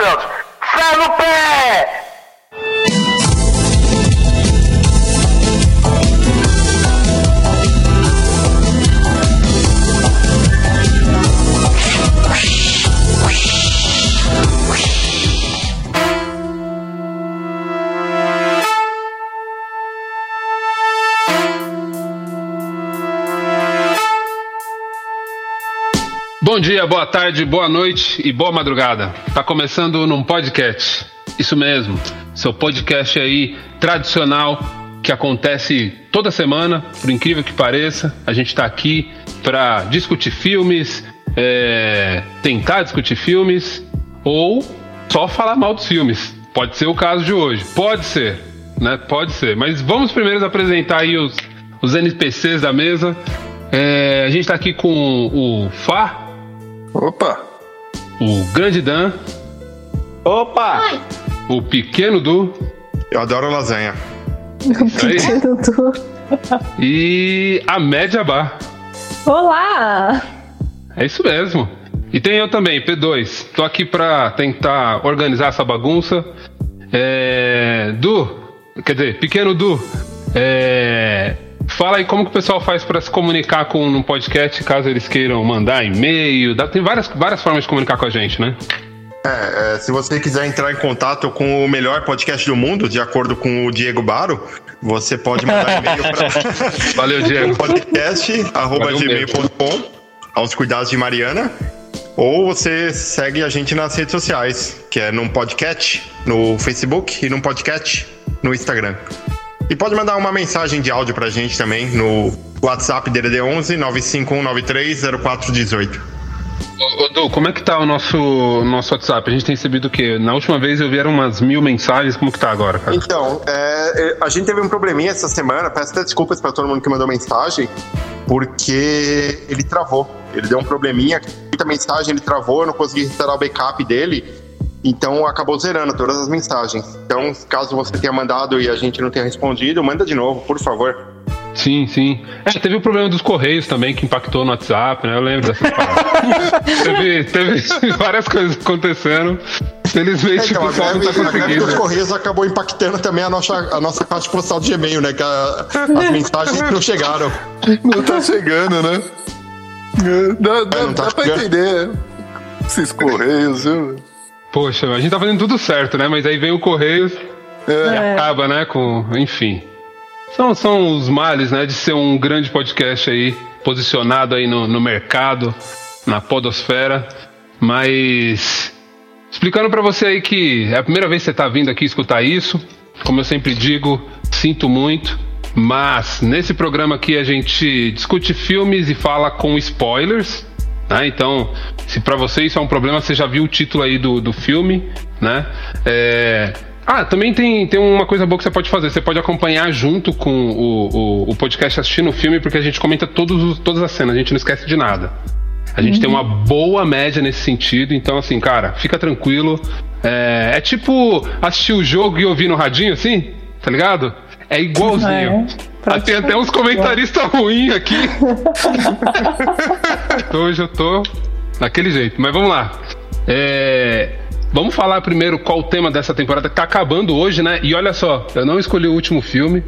Garfield. Fé no pé! Bom dia, boa tarde, boa noite e boa madrugada. Tá começando num podcast. Isso mesmo, seu podcast aí tradicional que acontece toda semana, por incrível que pareça. A gente tá aqui para discutir filmes, é, tentar discutir filmes ou só falar mal dos filmes. Pode ser o caso de hoje. Pode ser, né? Pode ser. Mas vamos primeiro apresentar aí os, os NPCs da mesa. É, a gente tá aqui com o Fá, Opa! o Grande Dan, Opa! o Pequeno Du Eu adoro lasanha. aí, Dudu. e a Média Bar. Olá! É isso mesmo. E tem eu também, P2. Tô aqui pra tentar organizar essa bagunça. É... Du, quer dizer, Pequeno Du, é... fala aí como que o pessoal faz pra se comunicar com um podcast, caso eles queiram mandar e-mail. Tem várias, várias formas de comunicar com a gente, né? É, é, se você quiser entrar em contato com o melhor podcast do mundo, de acordo com o Diego Baro, você pode mandar e-mail para Valeu, Diego. podcast.gmail.com aos cuidados de Mariana. Ou você segue a gente nas redes sociais, que é num podcast no Facebook e num podcast no Instagram. E pode mandar uma mensagem de áudio pra gente também no WhatsApp DDD 11 95193 0418. Ô, Du, como é que tá o nosso, nosso WhatsApp? A gente tem recebido o quê? Na última vez eu vi eram umas mil mensagens, como que tá agora, cara? Então, é, é, a gente teve um probleminha essa semana, peço até desculpas para todo mundo que mandou mensagem, porque ele travou. Ele deu um probleminha, muita mensagem, ele travou, eu não consegui instalar o backup dele, então acabou zerando todas as mensagens. Então, caso você tenha mandado e a gente não tenha respondido, manda de novo, por favor. Sim, sim. É, teve o problema dos Correios também, que impactou no WhatsApp, né? Eu lembro dessas paradas. teve, teve várias coisas acontecendo. Felizmente Então, o pessoal não tá conseguindo. Correios acabou impactando também a nossa, a nossa caixa postal de e-mail, né? Que a- as mensagens não chegaram. Não tá chegando, né? Dá, dá, É, não tá dá pra entender. Esses correios, viu? Poxa, a gente tá fazendo tudo certo, né? Mas aí vem o Correios e É, acaba, né? Com. Enfim. São, são os males, né? De ser um grande podcast aí, posicionado aí no, no mercado, na podosfera. Mas. Explicando pra você aí que é a primeira vez que você tá vindo aqui escutar isso. Como eu sempre digo, sinto muito. Mas nesse programa aqui a gente discute filmes e fala com spoilers. Né? Então, se pra você isso é um problema, você já viu o título aí do, do filme, né? É, Ah, também tem, tem uma coisa boa que você pode fazer. Você pode acompanhar junto com o, o, o podcast assistindo o filme, porque a gente comenta todos os- todas as cenas, a gente não esquece de nada. A gente tem uma boa média nesse sentido, então assim, cara, fica tranquilo. É, é tipo assistir o jogo e ouvir no radinho, assim, tá ligado? É igualzinho. É, Ah, tem até uns comentaristas ruins aqui. Então, Hoje eu tô daquele jeito, mas vamos lá. É, Vamos falar primeiro qual o tema dessa temporada que tá acabando hoje, né? E olha só, eu não escolhi o último filme.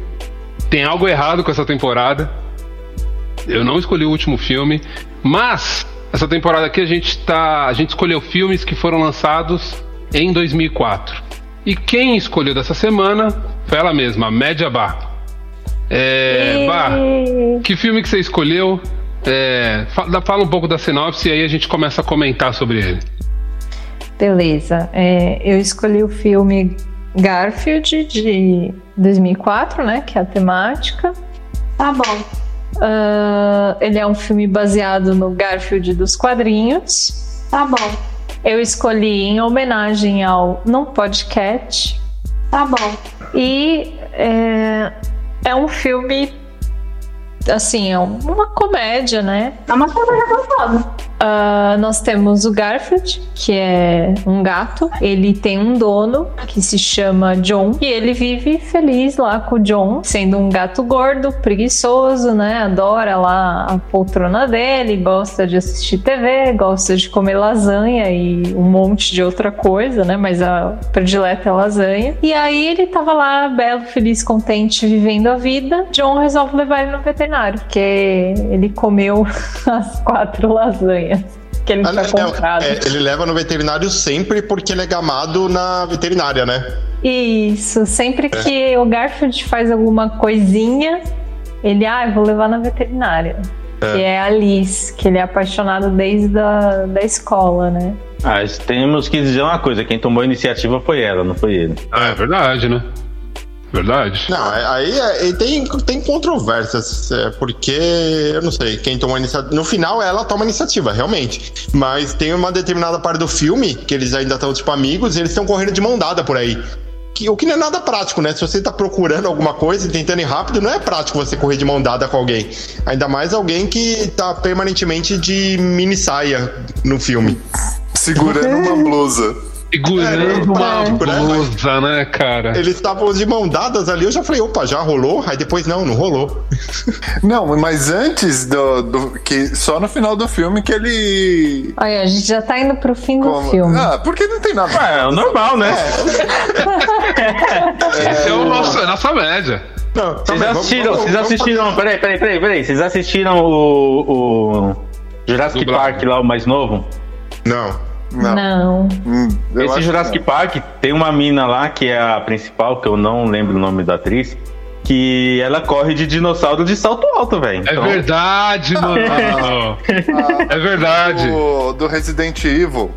Tem algo errado com essa temporada. Eu não escolhi o último filme, mas essa temporada aqui a gente tá, a gente escolheu filmes que foram lançados em 2004. E quem escolheu dessa semana foi ela mesma, a Média Bar. É, Bar, que filme que você escolheu? É, fala um pouco da sinopse e aí a gente começa a comentar sobre ele. Beleza. É, eu escolhi o filme Garfield de 2004, né? Que é a temática. Tá bom. Ah, ele é um filme baseado no Garfield dos quadrinhos. Tá bom. Eu escolhi em homenagem ao Não Podcast. Tá bom. E é, é um filme, assim, é uma comédia, né? É uma coisa gostosa. Uh, nós temos o Garfield, que é um gato. Ele tem um dono que se chama John e ele vive feliz lá com o John, sendo um gato gordo, preguiçoso, né? Adora lá a poltrona dele, gosta de assistir TV, gosta de comer lasanha e um monte de outra coisa, né? Mas a predileta é lasanha. E aí ele tava lá, belo, feliz, contente, vivendo a vida. John resolve levar ele no veterinário, porque ele comeu as quatro lasanhas que ele ah, tinha comprado. É, ele leva no veterinário sempre porque ele é gamado na veterinária, né? Isso, sempre é. que o Garfield faz alguma coisinha, ele, ah, eu vou levar na veterinária. É. Que é a Liz, que ele é apaixonado desde a da escola, né? Ah, temos que dizer uma coisa, quem tomou a iniciativa foi ela, não foi ele. Ah, é verdade, né? Verdade. Não, é, aí é, tem, tem controvérsias, é, porque eu não sei, quem toma iniciativa. No final, ela toma iniciativa, realmente. Mas tem uma determinada parte do filme que eles ainda estão, tipo, amigos e eles estão correndo de mão dada por aí. Que, o que não é nada prático, né? Se você tá procurando alguma coisa e tentando ir rápido, não é prático você correr de mão dada com alguém. Ainda mais alguém que tá permanentemente de mini saia no filme. Segurando uma blusa. Segurando uma blusa, né, cara? Eles estavam de mão dadas ali, eu já falei, opa, já rolou? Aí depois, não, não rolou. Não, mas antes do, do, que só no final do filme que ele. Olha, a gente já tá indo pro fim do Como? filme. Ah, porque não tem nada. É, é o normal, né? É. Esse é o nosso, a nossa média. Não, vocês assistiram, vamos, vocês assistiram, peraí, peraí, peraí, peraí, vocês assistiram o, o Jurassic Park lá, o mais novo? Não. Não. não. Hum, Esse Jurassic Park tem uma mina lá que é a principal, que eu não lembro o nome da atriz, que ela corre de dinossauro de salto alto, velho. É então... verdade, mano. é verdade. Do, do Resident Evil.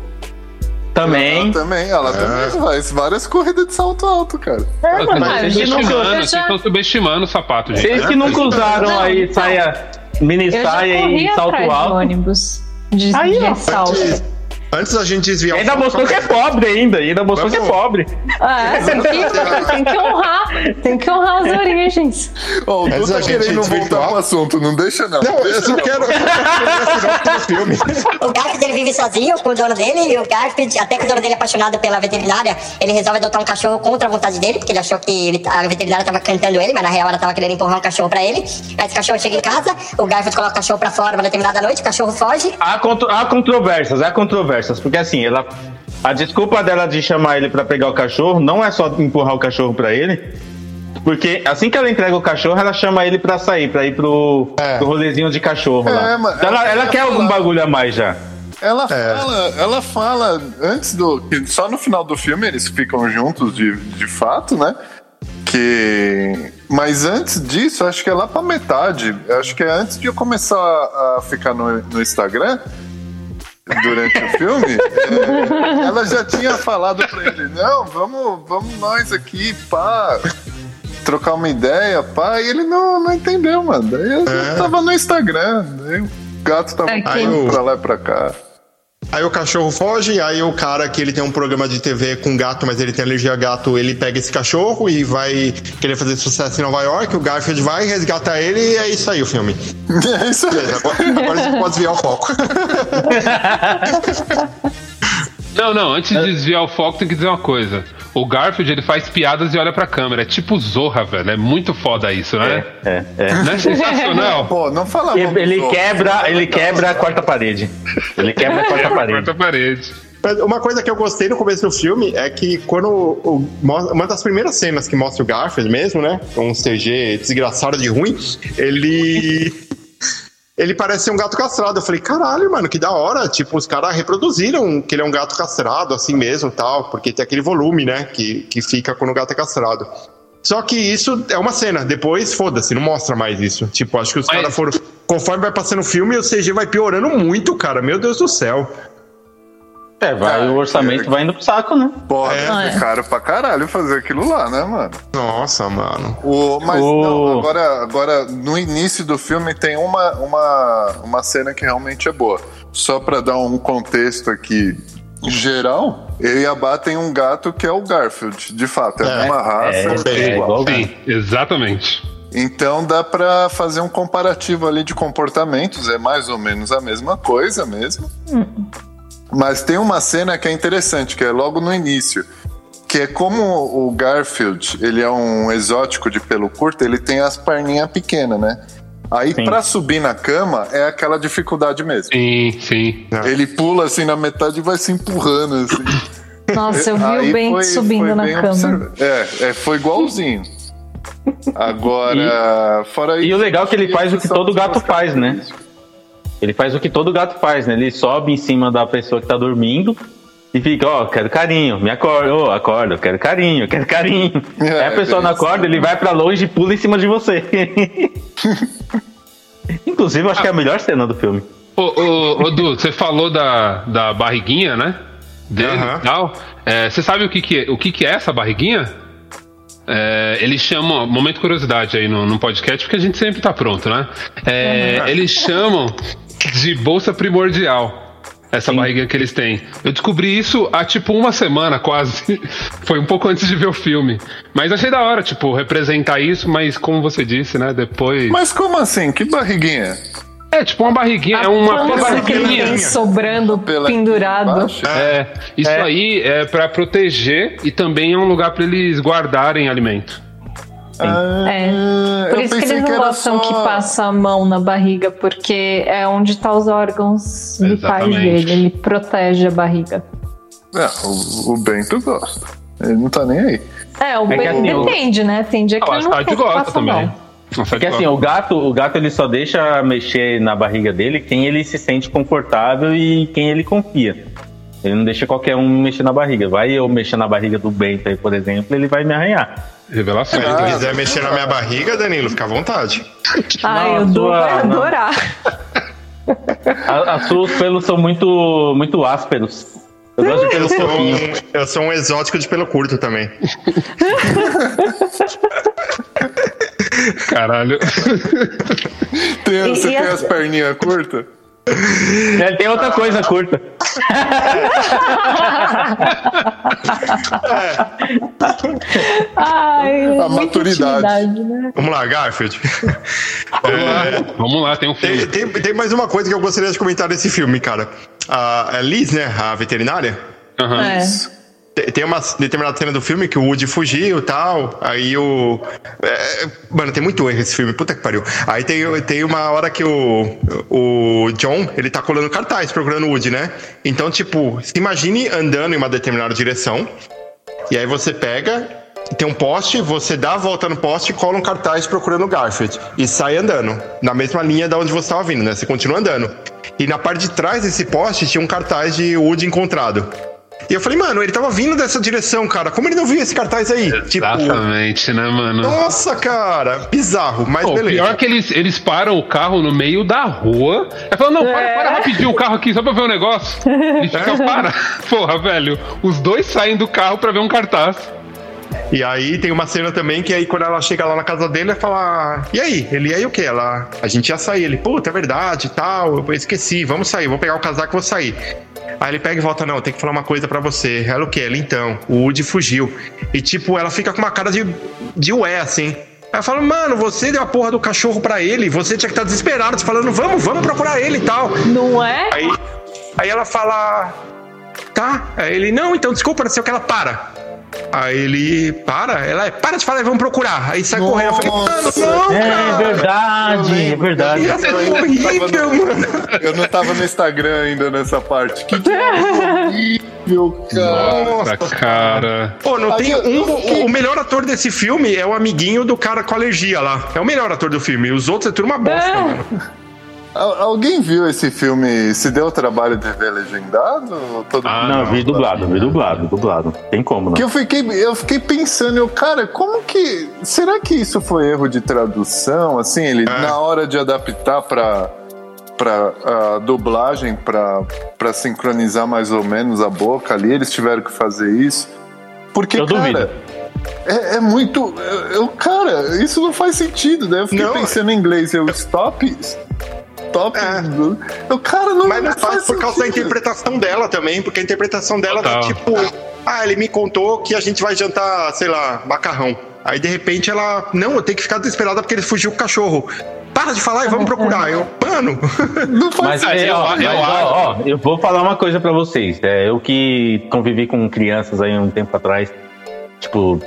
Também. Ela também, ela é. também faz várias corridas de salto alto, cara. É, mas vocês estão subestimando o sapato, gente. Vocês que nunca usaram aí saia, mini saia e salto alto. De ônibus de, aí, de salto. Antes da gente desviar. ainda mostrou que é pobre ainda. Ainda mostrou Vamos. que é pobre. É, tem que, tem que honrar. Tem que honrar as origens. Oh, o Tu tá querendo voltar pro assunto, não deixa não. Não, eu só quero. filme. O Garfield ele vive sozinho com o dono dele. E o Garfield, até que o dono dele é apaixonado pela veterinária, ele resolve adotar um cachorro contra a vontade dele, porque ele achou que ele, a veterinária tava cantando ele, mas na real ela tava querendo empurrar um cachorro pra ele. Aí esse cachorro chega em casa, o Garfield coloca o cachorro pra fora uma determinada noite, o cachorro foge. Há, contro há controvérsias, há controvérsias conversas, porque assim, ela a desculpa dela de chamar ele para pegar o cachorro não é só empurrar o cachorro para ele, porque assim que ela entrega o cachorro, ela chama ele para sair, para ir pro, é. pro rolezinho de cachorro é, lá. Mas, então ela, ela, ela, quer fala, algum bagulho a mais já. Ela é. fala, ela fala antes do. Só no final do filme eles ficam juntos de, de fato, né? Que. Mas antes disso, acho que é lá pra metade. Acho que é antes de eu começar a ficar no, no Instagram durante o filme, é, ela já tinha falado pra ele, não, vamos, vamos nós aqui, pá, trocar uma ideia, pá, e ele não, não entendeu, mano. Daí eu é. tava no Instagram, daí o gato tava é indo pra lá e pra cá. Aí o cachorro foge, aí o cara que ele tem um programa de TV com gato, mas ele tem alergia a gato, ele pega esse cachorro e vai querer fazer sucesso em Nova York, o Garfield vai, resgata ele e é isso aí o filme. É isso aí. Agora, agora a gente pode desviar o foco. Não, não, antes de desviar o foco tem que dizer uma coisa. O Garfield, ele faz piadas e olha pra câmera. É tipo Zorra, velho. É muito foda isso, né? É, é. é. Não é sensacional? Pô, não fala Ele, ele quebra, ele quebra a quarta parede. Ele quebra a quarta parede. quarta parede. Uma coisa que eu gostei no começo do filme é que quando o, uma das primeiras cenas que mostra o Garfield mesmo, né? Um CG desgraçado de ruim, ele ele parece ser um gato castrado. Eu falei, caralho, mano, que da hora. Tipo, os caras reproduziram que ele é um gato castrado, assim mesmo tal, porque tem aquele volume, né, que, que fica quando o gato é castrado. Só que isso é uma cena, depois, foda-se, não mostra mais isso. Tipo, acho que os Mas... caras foram. Conforme vai passando o filme, o CG vai piorando muito, cara. Meu Deus do céu. É, vai, é, o orçamento é, vai indo pro saco, né? Porra, é, é caro pra caralho fazer aquilo lá, né, mano? Nossa, mano. O, mas o... Não, agora, agora, no início do filme tem uma, uma, uma cena que realmente é boa. Só pra dar um contexto aqui geral, eu e a Bá tem um gato que é o Garfield. De fato, é, a mesma raça. É, é igual. Sim, exatamente. Então dá pra fazer um comparativo ali de comportamentos, é mais ou menos a mesma coisa mesmo. Mas tem uma cena que é interessante, que é logo no início, que é como o Garfield, ele é um exótico de pelo curto, ele tem as perninhas pequenas, né? Aí Sim. pra subir na cama é aquela dificuldade mesmo. Sim, sim. Ele pula assim na metade e vai se empurrando assim. Nossa, eu vi Aí o Bento foi- subindo foi na cama. observa- É, é, foi igualzinho. Agora, fora E isso. o legal é que ele faz o que todo gato faz, né? características. Ele faz o que todo gato faz, né? Ele sobe em cima da pessoa que tá dormindo e fica, ó, quero carinho, me acorda, ô, acorda, eu quero carinho, eu quero carinho. É, Aí a pessoa não bem acorda, ele vai pra longe e pula em cima de você. Inclusive, eu acho que é a melhor cena do filme. Ô, ô, ô, Du, você falou da, da barriguinha, né? Dele e tal. É, você sabe o que, que, é, o que, que é essa barriguinha? É, eles chamam. Momento curiosidade aí no, no podcast, porque a gente sempre tá pronto, né? É, Eles chamam de bolsa primordial. Essa barriga que eles têm. Eu descobri isso há tipo uma semana quase. Foi um pouco antes de ver o filme. Mas achei da hora, tipo, representar isso, mas como você disse, né? Depois. Mas como assim? Que barriguinha? É tipo uma barriguinha, é uma ele barriguinha. sobrando Pela pendurado. É, isso É. aí é pra proteger e também é um lugar pra eles guardarem alimento. Ah, É. Por isso que eles não era gostam só- que passa a mão na barriga, porque é onde tá os órgãos vitais dele. Ele protege a barriga. É, o, o Bento gosta. Ele não tá nem aí. É, o É que bem assim, o- depende, né? Tem dia que Ah, o ele não quer que gosta também. mão. Porque assim, o gato, o gato ele só deixa mexer na barriga dele quem ele se sente confortável e quem ele confia. Ele não deixa qualquer um mexer na barriga. Vai eu mexer na barriga do Bento aí, por exemplo, ele vai me arranhar. Revelação. Se ele quiser mexer na minha barriga, Danilo, fica à vontade. Ai, o Não, Du sua- vai não. adorar. As suas pelos são muito, muito ásperos. Eu gosto de pelo Eu fofinho. um, eu sou um exótico de pelo curto também. Caralho. Tem, E- você e tem as- as perninhas curtas? Ele tem outra coisa curta. Ai, é A muita maturidade. né? Vamos lá, Garfield. Vamos lá, vamos lá, tem um Tem, filme. tem, tem mais uma coisa que eu gostaria de comentar desse filme, cara. A a Liz, né, a veterinária, Aham. É. Tem- uma determinada cena do filme que o Woody fugiu e tal. Aí o. é, mano, tem muito erro esse filme, puta que pariu. Aí tem, tem uma hora que o, o John, ele tá colando cartaz procurando o Woody, né? Então, tipo, se imagine andando em uma determinada direção. E aí você pega, tem um poste, você dá a volta no poste e cola um cartaz procurando o Garfield. E sai andando, na mesma linha da onde você estava vindo, né? Você continua andando. E na parte de trás desse poste tinha um cartaz de Woody encontrado. E eu falei, mano, ele tava vindo dessa direção, cara. Como ele não viu esse cartaz aí? Tipo, Exatamente, né, mano? nossa, cara. Bizarro, mas Pô, o beleza. pior é que eles, eles param o carro no meio da rua. Aí falam, não, para, É. para rapidinho o carro aqui, só pra ver um negócio. E fica, para. Porra, velho. Os dois saem do carro pra ver um cartaz. E aí tem uma cena também que aí quando ela chega lá na casa dele, ela fala: E aí? Ele, e aí o que? Ela, a gente ia sair. Ele, puta, é verdade e tal. Eu esqueci, vamos sair, vou pegar o casaco e vou sair. Aí ele pega e volta, não, tem que falar uma coisa pra você. Ela o que? Ela então, o Woody fugiu. E tipo, ela fica com uma cara de, de ué, assim. Aí eu falo, mano, você deu a porra do cachorro pra ele, você tinha que estar desesperado, falando, vamos, vamos procurar ele e tal. Não é? Aí, aí ela fala, tá. Aí ele, não, então desculpa, não sei o que ela para. Aí ele para, ela é, para de falar, vamos procurar. Aí sai correndo. Eu falei, mano, não, É cara. verdade, é verdade. Ia ser horrível, mano. Eu não tava no Instagram ainda nessa parte. Que que é horrível, cara. Nossa, cara. Pô, não Aí tem eu- um. eu o melhor ator desse filme é o amiguinho do cara com alergia lá. É o melhor ator do filme. Os outros é tudo uma bosta, É. mano. Al- Alguém viu esse filme? Se deu o trabalho de ver legendado? Todo Ah, Não, vi dublado, vi dublado, dublado. Tem como, Que não. eu fiquei, eu fiquei pensando, eu, cara, como que. Será que isso foi erro de tradução? Assim, ele na hora de adaptar pra, pra a dublagem, pra, pra sincronizar mais ou menos a boca ali, eles tiveram que fazer isso. Porque, Eu cara. duvido. É, é muito. Eu, eu- cara, isso não faz sentido, né? Eu fiquei Não. pensando em inglês, eu stop. Stop. É. Eu, cara, não, Mas não faz por causa da interpretação dela também, porque a interpretação dela tá Total. tipo. Ah, ele me contou que a gente vai jantar, sei lá, macarrão. Aí de repente ela, não, eu tenho que ficar desesperada porque ele fugiu com o cachorro. Para de falar e vamos procurar. Eu, mano, não faz Mas, é, eu- ó, mas, acho- ó, ó, eu vou falar uma coisa pra vocês. É, eu que convivi com crianças aí um tempo atrás, tipo,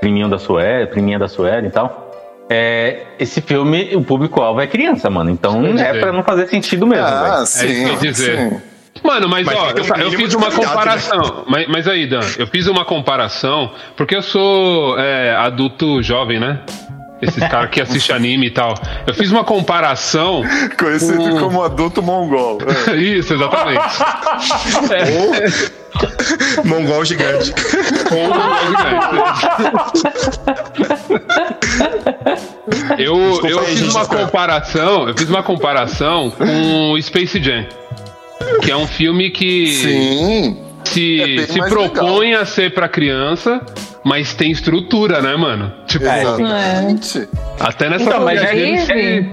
priminho da Suéria, priminha da Suéria e tal. É, esse filme, o público-alvo é criança, mano. Então é dizer. pra não fazer sentido mesmo, Ah. É isso que eu sim, ia dizer. sim. Mano, mas, Mas ó, eu, eu fiz uma qualidade, comparação. Mas, mas aí, Dan, eu fiz uma comparação porque eu sou é, adulto jovem, né? Esses caras que assistem anime e tal. Eu fiz uma comparação. Conhecido com- como adulto mongol. É. Isso, exatamente. mongol gigante. Com o Eu, Desculpa eu aí, fiz gente, uma comparação, eu fiz uma comparação com o Space Jam, que é um filme que Sim. se, É se propõe a ser pra criança, mas tem estrutura, né, mano? Tipo, Exatamente. até nessa Então, mas aí- que-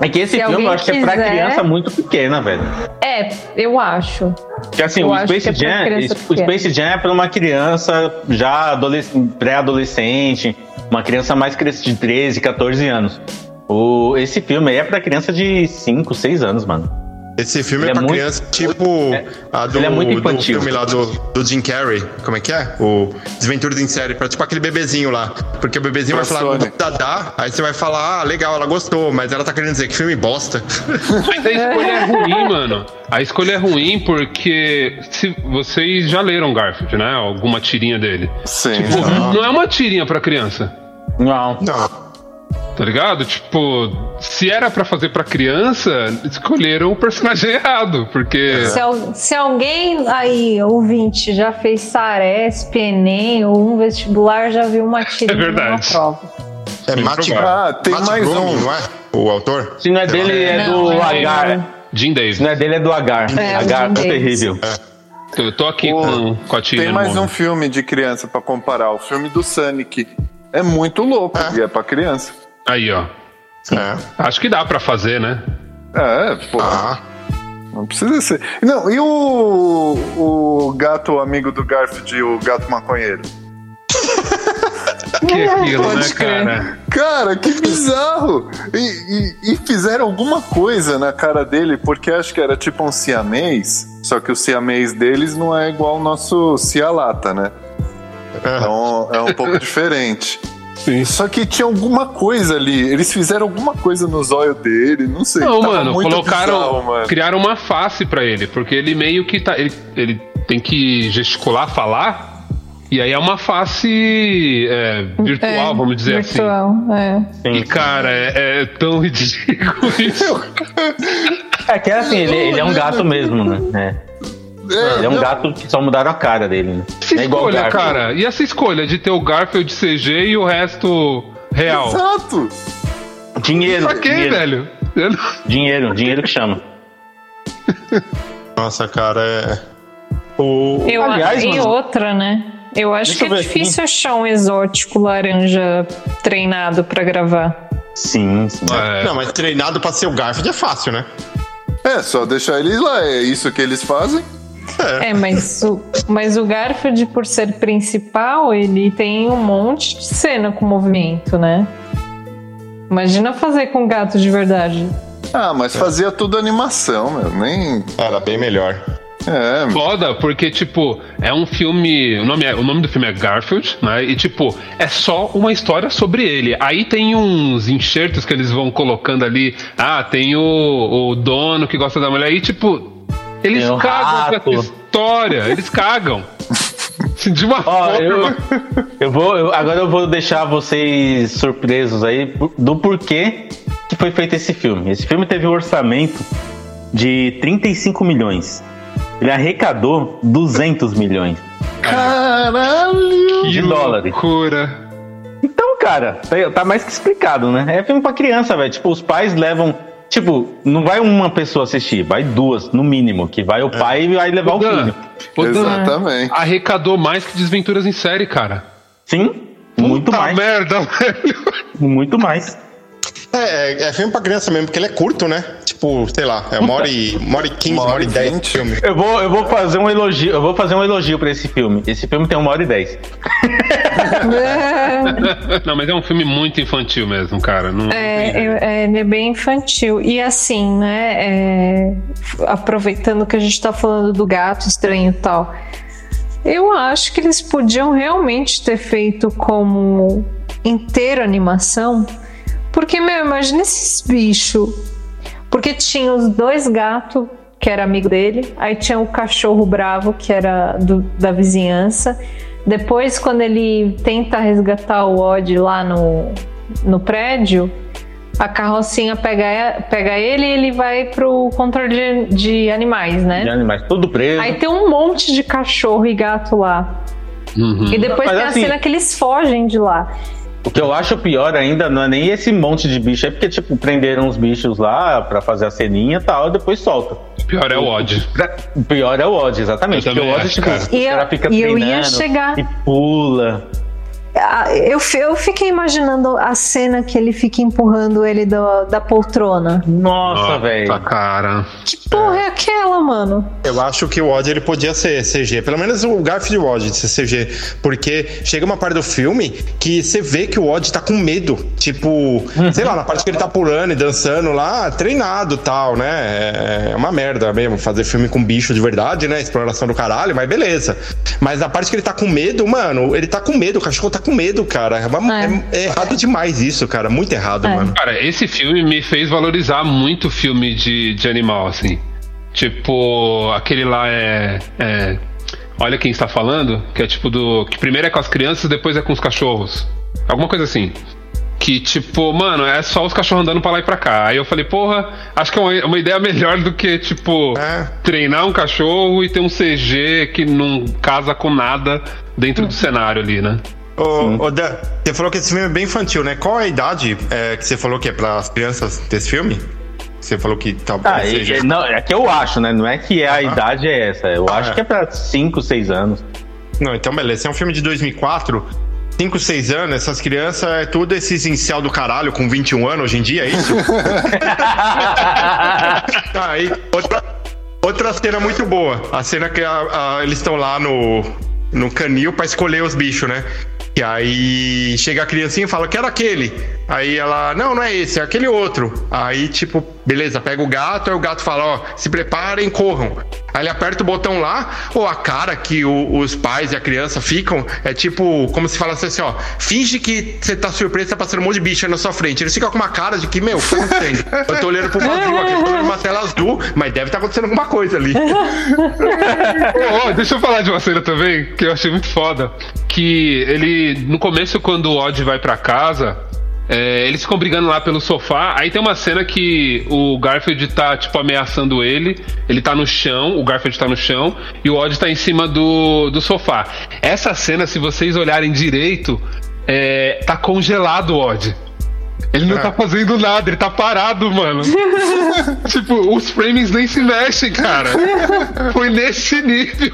É que esse Se filme eu acho que é pra quiser- criança muito pequena, velho. É, eu acho. Porque assim, Eu o acho Space é Jam, o. Space Jam é pra uma criança já adolesc- pré-adolescente, uma criança mais crescida de 13, 14 anos. O, esse filme aí é pra criança de 5, 6 anos, mano. Esse filme Ele é é pra muito- criança, tipo a do, ele é muito do infantil. filme lá do, do Jim Carrey. Como é que é? O Desventuras em Série, pra, tipo aquele bebezinho lá. Porque o bebezinho Pra vai falar Sony. Dadá, aí você vai falar, ah, legal, ela gostou, mas ela tá querendo dizer que filme bosta. Mas a escolha é ruim, mano. A escolha é ruim porque se vocês já leram Garfield, né? Alguma tirinha dele. Sim. Tipo, não é uma tirinha pra criança. Não. Não. Tá ligado? Tipo, se era pra fazer pra criança, escolheram o personagem errado, porque Se, al- se alguém aí, ouvinte, já fez Saresp, Enem ou um vestibular, já viu uma tirinha É verdade. numa prova. É Matt, Ah, tem Matt mais um. não é? O autor? Se não é dele, é Não, do é Agar. Jim Davis. Se não é dele, é do Agar. É, Jim é terrível. Eu tô aqui O- com, com a tirinha Tem mais um filme de criança pra comparar. O filme do Sonic. É muito louco É. e é pra criança. Aí, ó. É. Acho que dá pra fazer, né? É, pô. Ah, Não precisa ser. Não, e o, o gato amigo do Garfield e o gato maconheiro? Que aquilo, né, Pode crer. cara? Cara, que bizarro! E, e- e fizeram alguma coisa na cara dele, porque acho que era tipo um siamês, só que o siamês deles não é igual ao nosso cialata, né? Então é um pouco diferente. Sim. Só que tinha alguma coisa ali, eles fizeram alguma coisa no zóio dele, não sei. Não, mano, muito colocaram. bizarro, mano. Criaram uma face pra ele, porque ele meio que tá. Ele, ele tem que gesticular, falar. E aí é uma face é, virtual, É, vamos dizer assim. virtual, é. E, cara, é, é tão ridículo isso. É que é assim, ele, ele é um gato mesmo, né? É. É, Ele é um não, gato que só mudaram a cara dele. Né? Essa É escolha, cara. E essa escolha de ter o Garfield CG e o resto real? Exato! Dinheiro. Pra quê, dinheiro, velho? Eu não- dinheiro, dinheiro que chama. nossa, cara, é. O. Eu, Aliás, e mano- outra, né? Eu acho Deixa eu que é ver aqui. difícil achar um exótico laranja treinado pra gravar. Sim, sim. É, Não, mas treinado pra ser o Garfield é fácil, né? É, só deixar eles lá, é isso que eles fazem. É, mas o, mas o Garfield, por ser principal, ele tem um monte de cena com movimento, né? Imagina fazer com gato de verdade. Ah, mas fazia tudo animação, meu. Nem. Era bem melhor. É, Foda, porque, tipo, é um filme. O nome, é- o nome do filme é Garfield, né? E, tipo, é só uma história sobre ele. Aí tem uns enxertos que eles vão colocando ali. Ah, tem o, o dono que gosta da mulher. E, tipo, eles o cagam com rato. essa história. Eles cagam. De uma Ó, forma. eu, eu vou, eu- agora eu vou deixar vocês surpresos aí do porquê que foi feito esse filme. Esse filme teve um orçamento de 35 milhões. Ele arrecadou 200 milhões. Caralho! Que de dólares. loucura. Então, cara, tá, tá mais que explicado, né? É filme pra criança, velho. Tipo, os pais levam. Tipo, não vai uma pessoa assistir, vai duas, no mínimo. Que vai o pai e vai levar o Dan, filho. Dan, Exatamente. arrecadou mais que Desventuras em série, cara. Sim, muito Puta mais. merda, velho. Muito mais. É, é, é filme pra criança mesmo, porque ele é curto, né? Tipo, sei lá, é uma hora e, uma hora e quinze, uma hora e dez de filme. Eu vou, eu vou fazer um elogio, eu vou fazer um elogio pra esse filme. Esse filme tem uma hora e dez. Não, mas é um filme muito infantil mesmo, cara. Não, É, eu- é, ele é bem infantil. E assim, né? é, aproveitando que a gente tá falando do gato estranho e tal. Eu acho que eles podiam realmente ter feito como inteira animação. Porque, meu, imagina esses bichos. Porque tinha os dois gatos, que era amigo dele. Aí tinha o cachorro bravo, que era do- da vizinhança. Depois, quando ele tenta resgatar o Odd lá no, no prédio, a carrocinha pega, pega ele e ele vai pro controle de, de animais, né? De animais, tudo preso. Aí tem um monte de cachorro e gato lá. Uhum. E depois Mas tem assim- a cena que eles fogem de lá. O que eu acho pior ainda não é nem esse monte de bicho, é porque, tipo, prenderam os bichos lá pra fazer a ceninha e tal, e depois solta. O pior é o Odd. O pior é o Odd, exatamente. Eu Porque o Odd, acho, tipo, cara. o E cara fica e eu ia chegar- e pula. Ah, Eu, eu fiquei imaginando a cena que ele fica empurrando ele da, da poltrona. Nossa, velho. Cara. Que porra é aquela, mano? Eu acho que o Odd ele podia ser CG, pelo menos o Garfield Odd de ser CG, porque chega uma parte do filme que você vê que o Odd tá com medo, tipo, sei lá, na parte que ele tá pulando e dançando lá, treinado e tal, né? É uma merda mesmo fazer filme com bicho de verdade, né? Exploração do caralho, mas beleza. Mas na parte que ele tá com medo, mano, ele tá com medo, o cachorro tá com medo, cara. É, uma- É. é errado demais isso, cara, muito errado, É. mano. Cara, esse filme me fez valorizar muito filme de, de animal, assim. Tipo, aquele lá é, é. Olha quem está falando, que é tipo do. Que primeiro é com as crianças, depois é com os cachorros. Alguma coisa assim. Que tipo, mano, é só os cachorros andando pra lá e pra cá. Aí eu falei, porra, acho que é uma, uma ideia melhor do que, tipo, É. treinar um cachorro e ter um CG que não casa com nada dentro do cenário ali, né? Ô, ô, Dan, você falou que esse filme é bem infantil, né? Qual é a idade é, que você falou que é para as crianças desse filme? Você falou que talvez e- seja. e- não, é que eu acho, né? Não é que a idade é essa. Eu Ah, acho é. que é pra 5, 6 anos. Não, então beleza. Esse é um filme de 2004. 5, 6 anos, essas crianças é tudo esses incel do caralho com 21 anos hoje em dia, é isso? Tá, aí, outra, outra cena muito boa. A cena que a- a- eles estão lá no, no canil pra escolher os bichos, né? E aí chega a criancinha e fala, quero aquele. Aí ela, não, não é esse, é aquele outro. Aí, tipo, beleza, pega o gato, aí o gato fala, ó, se preparem, corram. Aí ele aperta o botão lá, ou a cara que o- os pais e a criança ficam é tipo, como se falasse assim, ó, finge que você tá surpreso, tá passando um monte de bicho aí na sua frente. Eles ficam com uma cara de que, meu, o que tá acontecendo? Eu tô olhando pro vazio aqui, eu tô olhando uma tela azul, mas deve estar acontecendo alguma coisa ali. Ô, deixa eu falar de uma cena também que eu achei muito foda. Que ele, no começo, quando o Odd vai pra casa, é, eles ficam brigando lá pelo sofá. Aí tem uma cena que o Garfield tá, tipo, ameaçando ele. Ele tá no chão, o Garfield tá no chão, e o Odd tá em cima do, do sofá. Essa cena, se vocês olharem direito, é, tá congelado o Odd. Ele não É. tá fazendo nada, ele tá parado, mano. tipo, os frames nem se mexem, cara. Foi nesse nível.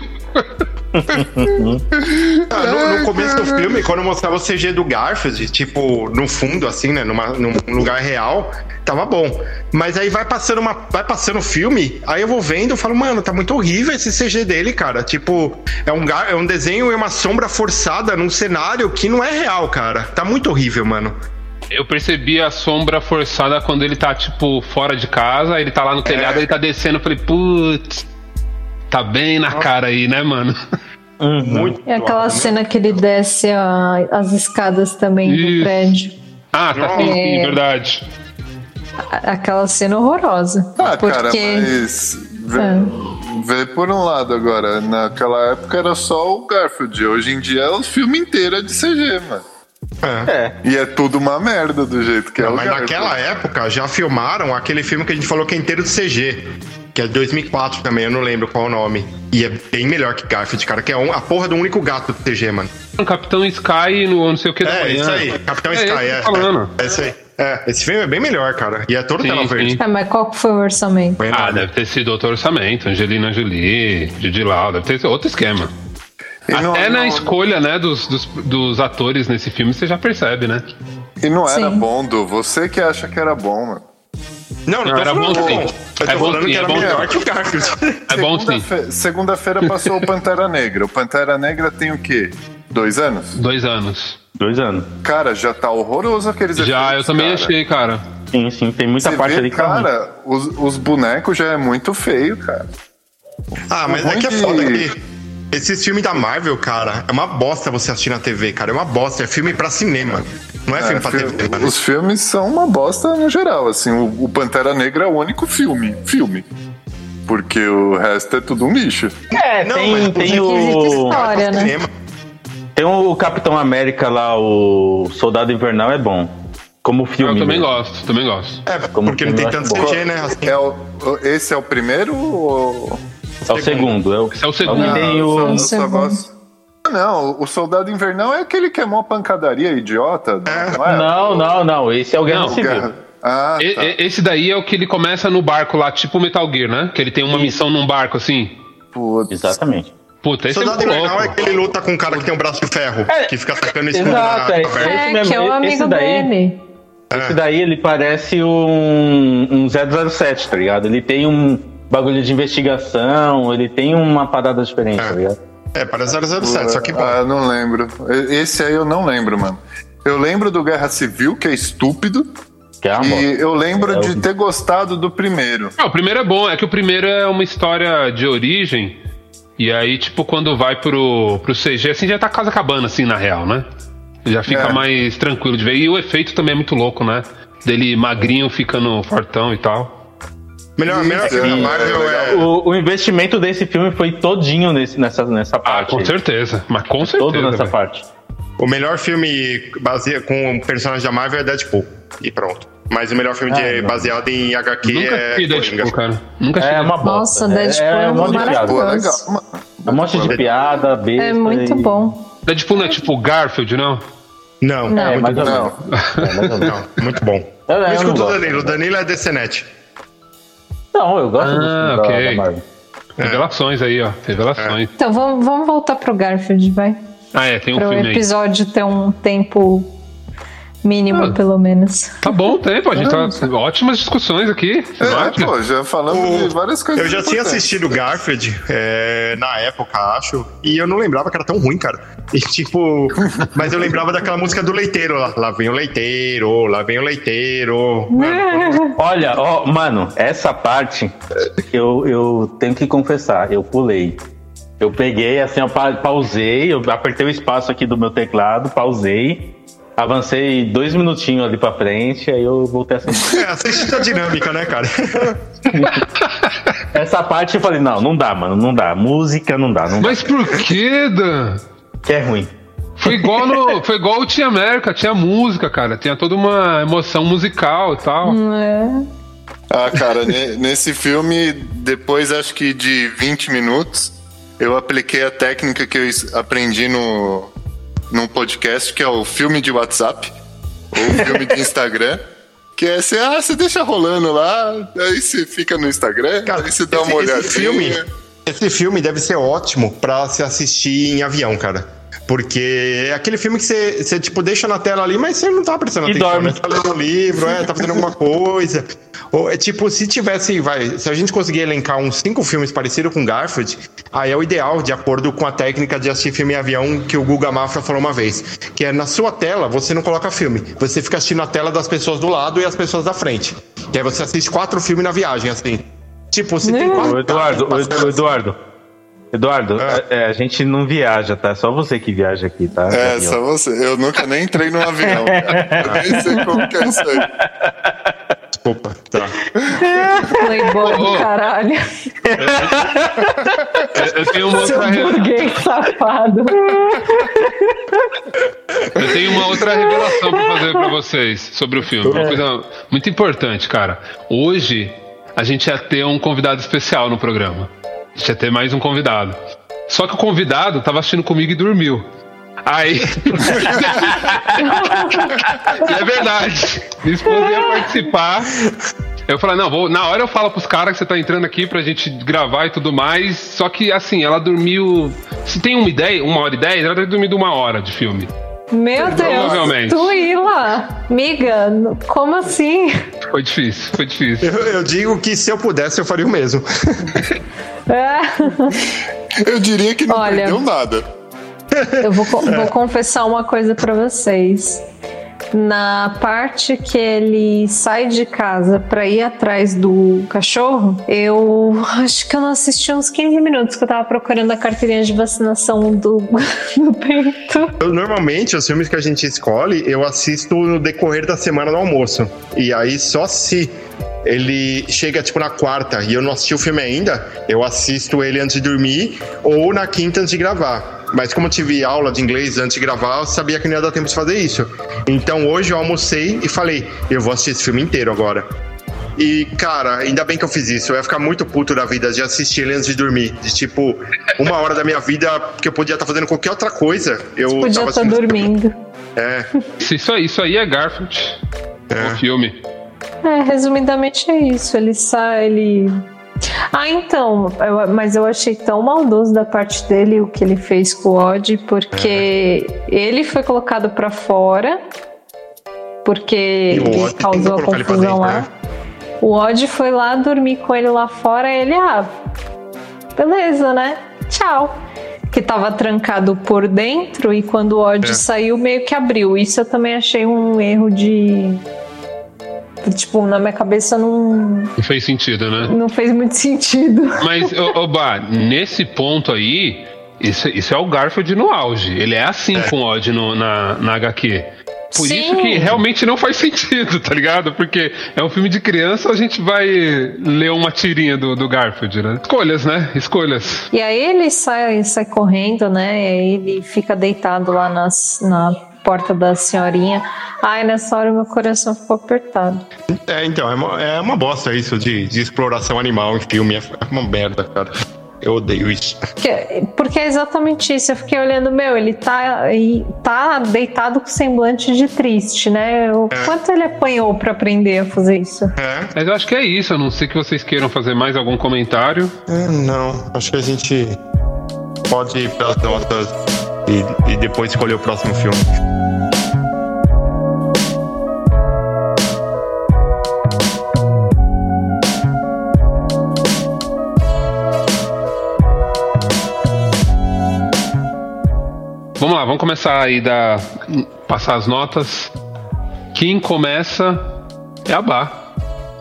Ah, no, no começo do filme, quando mostrava o CG do Garfield, tipo, no fundo, assim, né? Numa, num lugar real, tava bom. Mas aí vai passando uma. Vai passando o filme, aí eu vou vendo e falo, mano, tá muito horrível esse CG dele, cara. Tipo, é um, gar- é um desenho e uma sombra forçada num cenário que não é real, cara. Tá muito horrível, mano. Eu percebi a sombra forçada quando ele tá, tipo, fora de casa, ele tá lá no telhado, ele tá descendo, eu falei, putz, tá bem na cara aí, né, mano? Muito. É aquela cena que ele desce a- as escadas também Isso. do prédio. Ah, tá sim, sim, É. verdade. Aquela cena horrorosa. Ah, porque cara, mas. Vê, É. vê por um lado agora. Naquela época era só o Garfield. Hoje em dia é o filme inteiro é de CG, mano. É. É. E é tudo uma merda do jeito que é o mas Garfield. naquela época já filmaram aquele filme que a gente falou que é inteiro de CG. Que é de 2004 também, eu não lembro qual é o nome. E é bem melhor que Garfield, cara, que é um- a porra do único gato de CG, mano. Capitão Sky no não sei o que da É, manhã. isso aí, Capitão É Sky, eu é. É, é isso aí. É, esse filme é bem melhor, cara. E é todo Sim, tela verde. sim. É, mas qual foi o orçamento? Foi Ah, nada. deve ter sido outro orçamento, Angelina Jolie, Didi Lau, deve ter sido outro esquema. E não- Até na não- escolha, né, dos, dos, dos atores nesse filme, você já percebe, né? E não era Sim. bom, Du. Você que acha que era bom, mano. Não, não, Não, era bom bom. sim. Eu tô É bom falando sim, que é era bom melhor sim. que o Garfield. É bom sim. Segunda-fe- Segunda-feira passou o Pantera Negra. O Pantera Negra tem o quê? Dois anos? Dois anos. Dois anos. Cara, já tá horroroso aqueles Já, eu efeitos, também cara. achei, cara. Sim, sim, tem muita Você parte vê, ali que tá ruim. cara, os, os bonecos já é muito feio, cara. Ah, mas é que é foda que esses filmes da Marvel, cara, é uma bosta você assistir na TV, cara. É uma bosta. É filme pra cinema. Não é, filme É, pra fi- TV, mano. os filmes são uma bosta no geral, assim. O, o Pantera Negra é o único filme, filme. Porque o resto é tudo um lixo. É, Não, tem, mas tem o. história, né? Cinema. Tem o Capitão América lá, o Soldado Invernal é bom. Como filme. Eu também né? gosto, também gosto. É, Como porque não filme tem tanto. CG, né? Assim. É o- esse é o primeiro ou... É o segundo. É o, Esse é o segundo. Alguém tem o. só Segundo. Não, o Soldado Invernal é aquele que é mó pancadaria idiota. Não, é? Não, não, não. Esse é o Guerra Não, O Civil. Guerra- Ah, E- tá. e- Esse daí é o que ele começa no barco lá, tipo Metal Gear, né? Que ele tem uma missão num barco assim. Putz. Exatamente. Puta, esse Soldado é Invernal é louco. que ele luta com um cara que tem um braço de ferro, É, que fica atacando escudo exato, é. É, mesmo, que é o esse amigo daí- dele. Esse daí ele parece um, um 007, tá ligado? Ele tem um bagulho de investigação, ele tem uma parada diferente, tá ligado? É, parece 007, só que bom. Ah, não lembro. Esse aí eu não lembro, mano. Eu lembro do Guerra Civil, que é estúpido. Que é E eu lembro É de ter gostado do primeiro. Ah, o primeiro é bom, é que o primeiro é uma história de origem. E aí, tipo, quando vai pro, pro CG, assim, já tá quase acabando, assim, na real, né? Já fica É. mais tranquilo de ver. E o efeito também é muito louco, né? Dele magrinho ficando fortão e tal. Melhor, melhor filme da é, Marvel é é. O, o investimento desse filme foi todinho nesse, nessa, nessa Ah, parte. com aí. certeza. Mas com certeza. Todo nessa velho. parte. O melhor filme basea, com o personagem da Marvel é Deadpool. E pronto. Mas o melhor filme Ah, não. baseado em HQ Nunca é Deadpool, Coringa. cara. Nunca É uma bosta. Nossa, Deadpool é, é, um monte de piada. É um monte de piada, besta. É muito e- bom. Deadpool não é tipo Garfield, não? Não, Não. É, muito bom. menos. É. Não, muito bom. Eu- eu Não não escuta o. Danilo. O Danilo é DCNet. Não, eu gosto Ah, dos filmes da- ok. da Marvel. Revelações aí, ó. Revelações. Então vamos, vamos voltar pro Garfield, vai. Ah, é, tem um Para o filme aí. episódio ter um tempo mínimo, Ah. pelo menos. Tá bom o tempo, a gente tá. Ótimas discussões aqui. É, pô, já falamos O- de várias coisas. Eu já tinha assistido Garfield é, na época, acho, e eu não lembrava que era tão ruim, cara. E tipo, mas eu lembrava daquela música do leiteiro lá. Lá vem o leiteiro, lá vem o leiteiro. Mano, Olha, ó, mano, essa parte eu, eu tenho que confessar, eu pulei. Eu peguei, assim, eu pa- pausei, eu apertei o espaço aqui do meu teclado, pausei, avancei dois minutinhos ali pra frente, aí eu voltei a assistir. é, assiste a dinâmica, né, cara? Essa parte eu falei, não, não dá, mano, não dá. Música não dá, não dá. Mas por que, Dan? Que é ruim. Foi igual no. Foi igual o Tinha América, tinha música, cara. Tinha toda uma emoção musical e tal. É. Ah, cara, ne- nesse filme, depois acho que de 20 minutos, eu apliquei a técnica que eu aprendi no, num podcast, que é o filme de WhatsApp, ou filme de Instagram. Que é você, ah, você deixa rolando lá, aí você fica no Instagram, Cara, aí você dá esse- uma esse olhadinha. filme- Esse filme deve ser ótimo pra se assistir em avião, cara. Porque é aquele filme que você, você, tipo, deixa na tela ali, mas você não tá prestando E atenção, dorme. né? Você tá lendo um livro, é, tá fazendo alguma coisa. Ou, é tipo, se tivesse, vai, se a gente conseguir elencar uns cinco filmes parecidos com Garfield, aí é o ideal, de acordo com a técnica de assistir filme em avião que o Guga Mafra falou uma vez. Que é na sua tela, você não coloca filme. Você fica assistindo a tela das pessoas do lado e as pessoas da frente. Que aí você assiste quatro filmes na viagem, assim. Tipo, se tem quatro. Eduardo, Eduardo. Eduardo, é, a gente não viaja, tá? É só você que viaja aqui, tá? É, Avião. só você. Eu nunca nem entrei num avião. cara. Eu nem sei como que é isso aí. Desculpa. Tá. Playboy ô. do caralho. Eu, eu tenho uma Seu outra. burguês safado. Eu tenho uma outra revelação pra fazer pra vocês sobre o filme. Uma coisa muito importante, cara. Hoje a gente ia ter um convidado especial no programa. Ia ter mais um convidado. Só que o convidado tava assistindo comigo e dormiu. Aí. é verdade. Minha esposa ia participar. Eu falei, não, vou, na hora eu falo pros caras que você tá entrando aqui pra gente gravar e tudo mais. Só que assim, ela dormiu. Se tem uma ideia, uma hora e dez, ela deve ter dormido uma hora de filme. Meu Deus, Provavelmente. tu ir lá. Miga, como assim? Foi difícil, foi difícil. Eu, eu digo que se eu pudesse, eu faria o mesmo. É, Eu diria que não Olha. perdeu nada. eu vou, vou confessar uma coisa pra vocês. Na parte que ele sai de casa pra ir atrás do cachorro, eu acho que eu não assisti uns 15 minutos que eu tava procurando a carteirinha de vacinação do, do peito. Eu, normalmente, os filmes que a gente escolhe, eu assisto no decorrer da semana no almoço. E aí, só se ele chega, tipo, na quarta e eu não assisti o filme ainda, eu assisto ele antes de dormir ou na quinta antes de gravar. Mas como eu tive aula de inglês antes de gravar, eu sabia que não ia dar tempo de fazer isso. Então hoje eu almocei e falei, eu vou assistir esse filme inteiro agora. E, cara, ainda bem que eu fiz isso. Eu ia ficar muito puto da vida de assistir ele antes de dormir. De tipo, uma hora da minha vida que eu podia estar fazendo qualquer outra coisa. Eu Podia tava estar dormindo. É, Isso, isso aí, isso aí é Garfield. É. O filme. É, resumidamente é isso. Ele sai, ele. Ah, então, eu- mas eu achei tão maldoso da parte dele o que ele fez com o Odd, porque ele foi colocado pra fora, porque E ele causou a confusão dentro, lá. né? O Odd foi lá dormir com ele lá fora, ele, ah, beleza, né? Tchau. Que tava trancado por dentro e quando o Odd É. saiu, meio que abriu. Isso eu também achei um erro de. Tipo, na minha cabeça não, Não fez sentido, né? não fez muito sentido. Mas, Bah, nesse ponto aí, isso, isso é o Garfield no auge. Ele é assim com o Odd no- na, na HQ. Por Sim. isso que realmente não faz sentido, tá ligado? Porque é um filme de criança, a gente vai ler uma tirinha do, do Garfield, né? Escolhas, né? Escolhas. E aí ele sai, sai correndo, né? E aí ele fica deitado lá nas, na porta da senhorinha. Ai, nessa hora meu coração ficou apertado. é então, é uma, é uma bosta isso de, de exploração animal em filme. É uma merda, cara. Eu odeio isso. Porque, porque é exatamente isso. Eu fiquei olhando, meu, ele tá, tá deitado com semblante de triste, né? O quanto ele apanhou pra aprender a fazer isso? É? Mas eu acho que é isso, a não ser que vocês queiram fazer mais algum comentário. É, não. Acho que a gente pode ir pelas notas e, e depois escolher o próximo filme. Vamos lá, vamos começar aí da passar as notas. Quem começa é a Bá.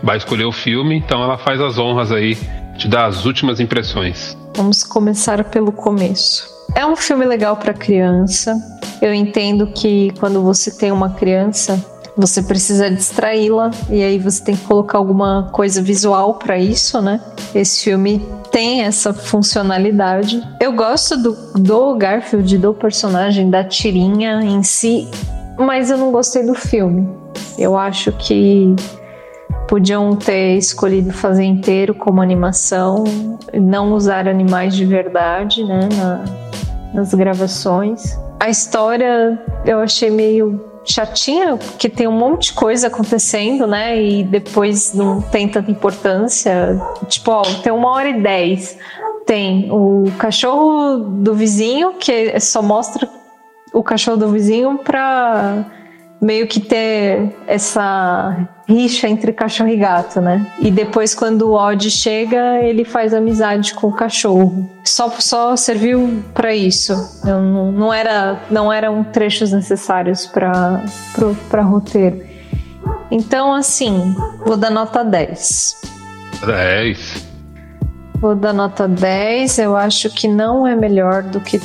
Vai escolher o filme, então ela faz as honras aí, te dá as últimas impressões. Vamos começar pelo começo. É um filme legal para criança. Eu entendo que quando você tem uma criança, você precisa distraí-la e aí você tem que colocar alguma coisa visual para isso, né? Esse filme tem essa funcionalidade. Eu gosto do, do Garfield, do personagem, da tirinha em si, mas eu não gostei do filme. Eu acho que podiam ter escolhido fazer inteiro como animação, não usar animais de verdade, né, na- nas gravações. A história eu achei meio chatinha, porque tem um monte de coisa acontecendo, né, e depois não tem tanta importância. Tipo, ó, tem uma hora e dez. Tem o cachorro do vizinho, que só mostra o cachorro do vizinho pra meio que ter essa rixa entre cachorro e gato, né? E depois quando o Odd chega, ele faz amizade com o cachorro. Só só serviu pra isso. Não, não era não eram trechos necessários para para roteiro. Então assim, vou dar nota 10. 10. Vou dar nota 10. Eu acho que não é melhor do que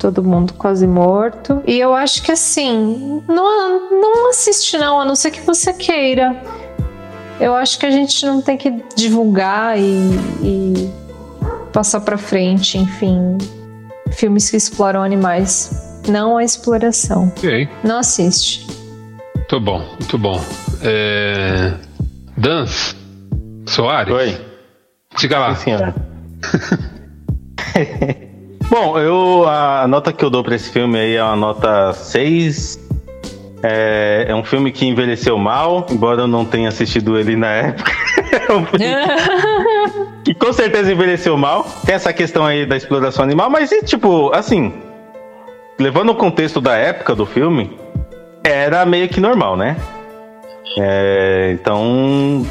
Todo Mundo Quase Morto. E eu acho que assim, não, não assiste não, a não ser que você queira. Eu acho que a gente não tem que divulgar e, e passar pra frente, enfim. Filmes que exploram animais. Não a exploração. Ok. Não assiste. Muito bom, muito bom. É... Dans Soares? Oi. Diga lá. Sim, senhora. Bom, eu a nota que eu dou pra esse filme aí é uma nota 6. É, é um filme que envelheceu mal, embora eu não tenha assistido ele na época. É um filme que com certeza envelheceu mal. Tem essa questão aí da exploração animal, mas e, tipo, assim. levando o contexto da época do filme, era meio que normal, né? É, então,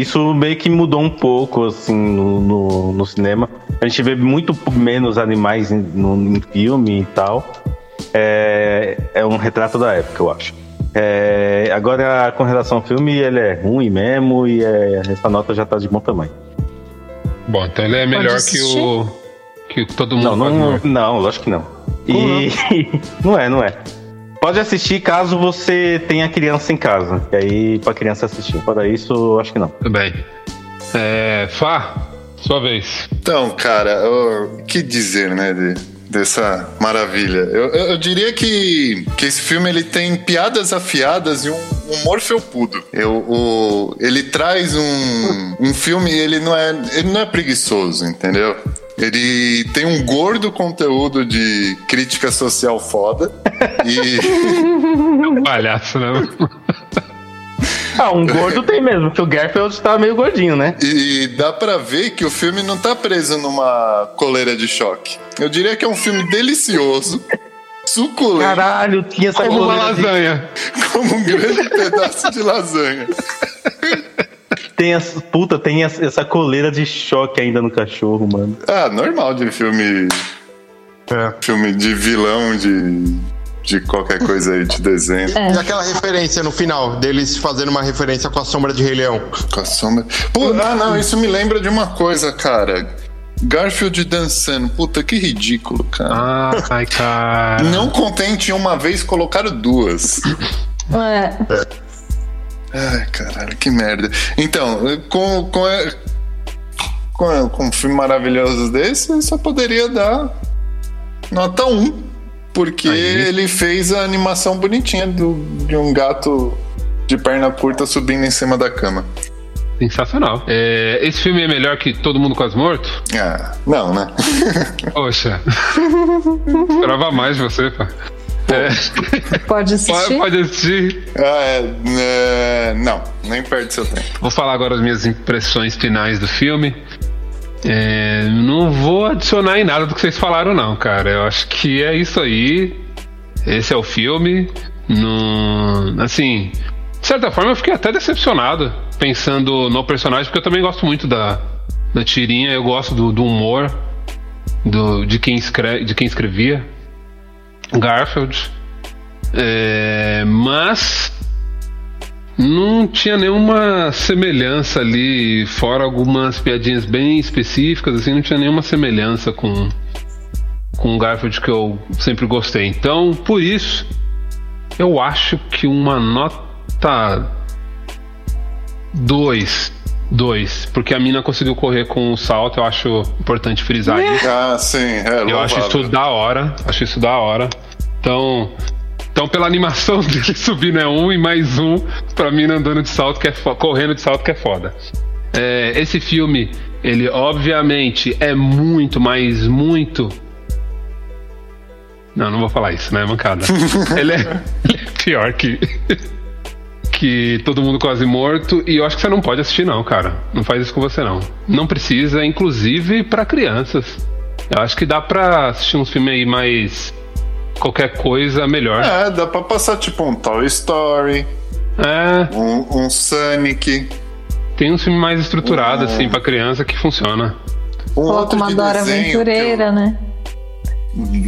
isso meio que mudou um pouco, assim, no, no, no cinema. A gente vê muito menos animais em, no, em filme e tal. É, é um retrato da época, eu acho. É, agora, com relação ao filme, ele é ruim mesmo e é, essa nota já tá de bom tamanho. Bom, então ele é melhor que o. que todo mundo Não, não, não, lógico que não. E não é, não é. Pode assistir caso você tenha criança em casa. E aí, pra criança assistir. Fora isso, eu acho que não. Tudo bem. É, Fá, sua vez. Então, cara, o que dizer, né, de- dessa maravilha? Eu, eu- eu diria que, que esse filme ele tem piadas afiadas e um humor felpudo. Eu, o, ele traz um, um filme, ele não, é, ele não é preguiçoso, entendeu? Ele tem um gordo conteúdo de crítica social foda. E. Palhaço, né? Ah, um gordo tem mesmo, porque o Garfield tá meio gordinho, né? E dá pra ver que o filme não tá preso numa coleira de choque. Eu diria que é um filme delicioso, suculento, Caralho, tinha essa Como uma coleira de- lasanha. como um grande pedaço de lasanha. Tem essa, puta, tem essa coleira de choque ainda no cachorro, mano. Ah, normal de filme. É. Filme de vilão, de. de qualquer coisa aí, de desenho. É. E aquela referência no final, deles fazendo uma referência com a sombra de Rei Leão. Com a sombra. Pô, ah, não, isso me lembra de uma coisa, cara. Garfield dançando. Puta, que ridículo, cara. Ah, ai, cara. Não contente em uma vez, colocaram duas. É. Ai, caralho, que merda. Então, com, com, com, com um filme maravilhoso desse, eu só poderia dar nota 1. Porque Aí. ele fez a animação bonitinha do, de um gato de perna curta subindo em cima da cama. Sensacional. É, esse filme é melhor que Todo Mundo Quase Morto? Ah, não, né? Poxa. Esperava mais de você, pá. É, Pode pode, assistir? pode assistir. Ah, é, é, não, nem perde seu tempo. Vou falar agora as minhas impressões finais do filme. É, não vou adicionar em nada do que vocês falaram, não, cara. Eu acho que é isso aí. Esse é o filme. Não, assim, de certa forma eu fiquei até decepcionado pensando no personagem, porque eu também gosto muito da, da tirinha, eu gosto do, do humor do, de, quem escreve, de quem escrevia. Garfield. É, mas não tinha nenhuma semelhança ali, fora algumas piadinhas bem específicas, assim, não tinha nenhuma semelhança com com o Garfield que eu sempre gostei. Então, por isso, eu acho que uma nota 2. 2, porque a mina conseguiu correr com o salto, eu acho importante frisar isso. Ah, sim, é Eu acho isso da hora. Acho isso da hora. Então, então pela animação dele subindo é um e mais um pra mim andando de salto que é fo- correndo de salto que é foda. É, esse filme, ele obviamente é muito, mas muito. Não, não vou falar isso, né, mancada. ele, é, ele é pior que que todo mundo quase morto e eu acho que você não pode assistir não, cara. Não faz isso com você não. Não precisa, inclusive pra crianças. Eu acho que dá pra assistir uns filmes aí mais qualquer coisa melhor. É, dá pra passar tipo um Toy Story, É, um, um Sonic, tem uns filmes mais estruturados Uhum. assim pra criança que funciona. um Coloca outro uma de Dora Aventureira, né?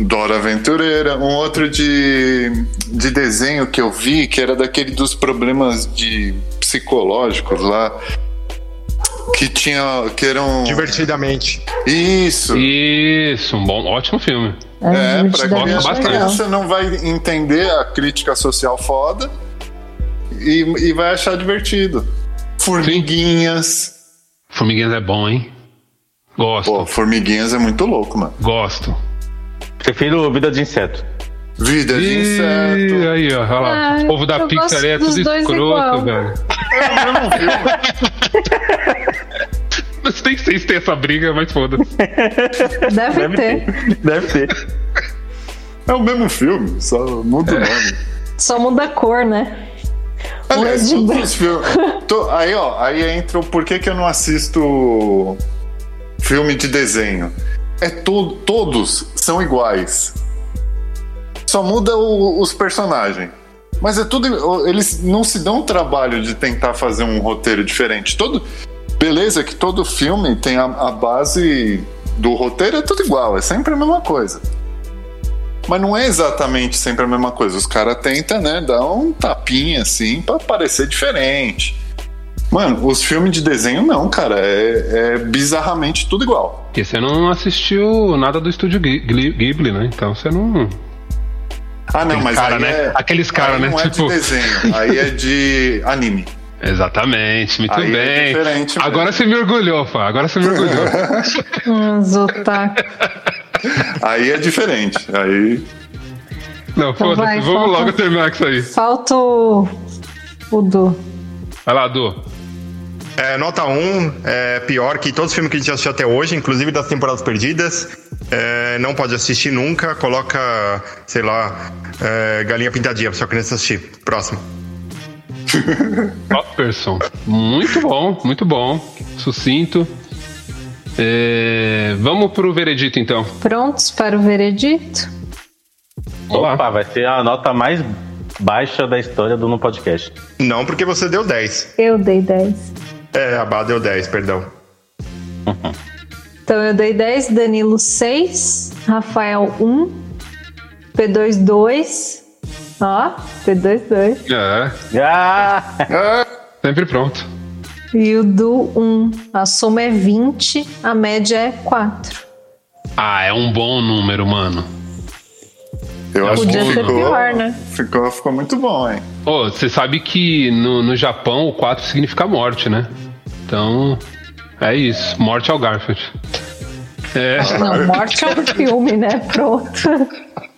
Dora Aventureira, um outro de, de desenho que eu vi, que era daquele dos problemas de psicológicos lá. Que tinha. que eram. Divertidamente. Isso! Isso, um bom, ótimo filme. É, pra divertidamente criança, criança não vai entender a crítica social foda e, e vai achar divertido. Formiguinhas. Formiguinhas é bom, hein? Gosto, Pô, Formiguinhas é muito louco, mano. gosto. Prefiro Vida de Inseto. Vida de Ih, inseto. aí, ó, olha lá. Ah, o povo da Pixar é tudo escroto, igual. velho. Mas tem, vocês têm essa briga, mas foda-se. Deve, ter. Deve ter. É o mesmo filme, só muda o nome. Só muda a cor, né? Aliás, de todos os filmes. to- aí, ó, aí entra o porquê que eu não assisto filme de desenho. É to, todos são iguais. só muda o- os personagens. Mas é tudo. Eles não se dão o trabalho de tentar fazer um roteiro diferente. Todo. Beleza, que todo filme tem a, a base do roteiro, é tudo igual, é sempre a mesma coisa. Mas não é exatamente sempre a mesma coisa. Os caras tentam, né, dar um tapinha assim pra parecer diferente. Mano, os filmes de desenho não, cara. É, é bizarramente tudo igual. Porque você não assistiu nada do estúdio Ghi- Ghi- Ghibli, né? Então você não. Ah, não, Aqueles mas cara, aí né? é, Aqueles cara, aí né? Não é Tipo- de desenho, aí é de anime. Exatamente, muito Aí é bem. diferente mesmo. Agora você me orgulhou, Fá. Agora você me orgulhou. Aí é diferente. Aí. Não, Então foda-se. Vamos falta- logo terminar com isso aí. Falta o. O Du. Vai lá, Du. É, nota 1, é pior que todos os filmes que a gente assistiu até hoje, inclusive das temporadas perdidas. É, não pode assistir nunca. Coloca, sei lá, é, Galinha Pintadinha pra sua criança assistir. Próximo. Topperson. Muito bom, muito bom. Sucinto. É, vamos pro veredito, então. Prontos para o veredito? Vamos lá. Opa, vai ser a nota mais baixa da história do No Podcast. Não, porque você deu 10. Eu dei 10. É, a Bá deu 10, perdão. Então eu dei 10, Danilo 6, Rafael 1, P2 2. Ó, P2 2. É, Ah! sempre pronto. E o Du 1. A soma é 20, a média é 4. Ah, é um bom número, mano. Eu acho Podia que ser ficou, pior, né? Ficou, ficou muito bom, hein? Ô, você sabe que no, no Japão o 4 significa morte, né? Então, é isso. Morte ao Garfield. É, Não, morte é um filme, né? Pronto.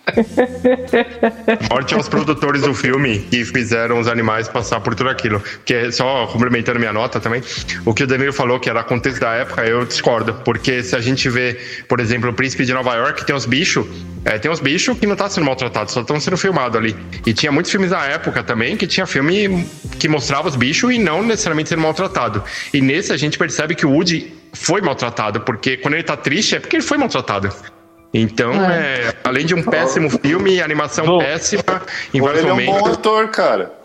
Morte aos produtores do filme que fizeram os animais passar por tudo aquilo. Que é só complementando minha nota também. O que o Danilo falou que era contexto da época, eu discordo. Porque se a gente vê, por exemplo, o Príncipe de Nova York, tem os bichos. é, tem os bichos que não tá sendo maltratados, só estão sendo filmados ali. E tinha muitos filmes da época também que tinha filme que mostrava os bichos e não necessariamente sendo maltratado. E nesse a gente percebe que o Woody foi maltratado, porque quando ele tá triste é porque ele foi maltratado. Então, é, além de um péssimo filme, animação Bom. péssima, em Ou vários ele é um bom momentos. ator, cara.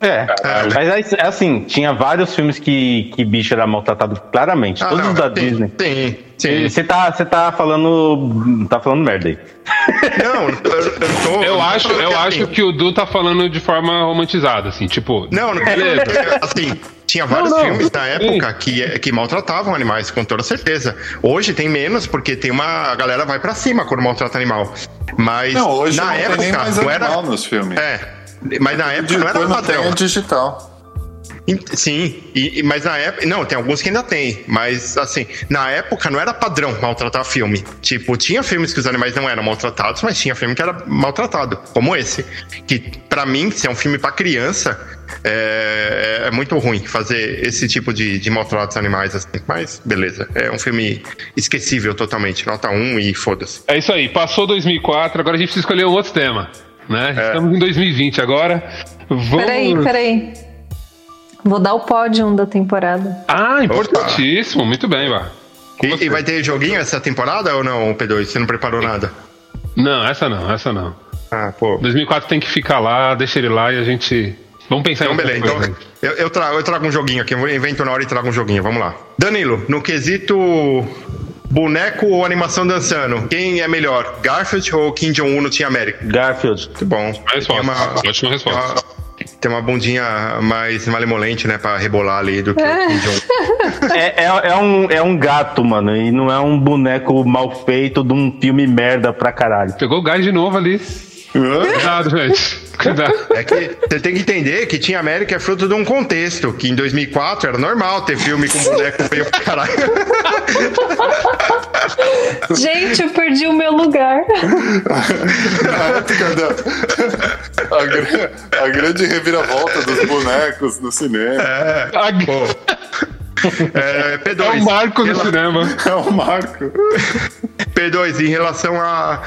É, mas é assim, tinha vários filmes que, que bicho era maltratado claramente, Ah, todos não, os da sim, Disney. Sim, sim. Você tá, você tá falando. tá falando merda aí. Não, eu, tô. eu acho, eu assim, acho que o Du tá falando de forma romantizada, assim, tipo. Não, não Beleza. assim, tinha vários Não, não. filmes na época que, que maltratavam animais, com toda certeza. Hoje tem menos, porque tem uma. A galera vai pra cima quando maltrata animal. Mas Não, hoje na não época tem nem mais não animal era. nos filmes. É. Mas na época não era padrão. tem digital. Sim, e, e- mas na época. Não, tem alguns que ainda tem. Mas, assim, na época não era padrão maltratar filme. Tipo, tinha filmes que os animais não eram maltratados, mas tinha filme que era maltratado, como esse. Que, pra mim, se é um filme pra criança, é, é muito ruim fazer esse tipo de, de maltrato aos animais, assim. Mas, beleza. É um filme esquecível totalmente. Nota 1 e foda-se. É isso aí, passou 2004, agora a gente precisa escolher outro tema, né? É. Estamos em 2020 agora. Vamos... Peraí, peraí. Vou dar o pódio da temporada. Ah, importantíssimo, muito bem, Vá. E, e vai ter joguinho essa temporada ou não, P2? Você não preparou nada? Não, essa não, essa não. Ah, pô. 2004 tem que ficar lá, deixa ele lá e a gente... Vamos pensar Então, em outra beleza. coisa Então, eu, eu, trago, eu trago um joguinho aqui. Eu invento na hora e trago um joguinho. Vamos lá. Danilo, no quesito boneco ou animação dançando, quem é melhor? Garfield ou Kim Jong-un no Team América? Garfield. Muito bom. Resposta. Tem uma, Ótima resposta. tem uma- tem uma bundinha mais malemolente, né? Pra rebolar ali do que o Kim Jong-un. É, é, é um, é um gato, mano, e não é um boneco mal feito de um filme merda pra caralho. Pegou o gás de novo ali. Cuidado, gente. É que você tem que entender que Team América é fruto de um contexto, que em 2004 era normal ter filme com boneco feio pra caralho. Gente, eu perdi o meu lugar. Na época da. A, gra- a grande reviravolta dos bonecos no cinema. A- É, P2. É um marco no Rela- cinema. É um marco. P2, em relação a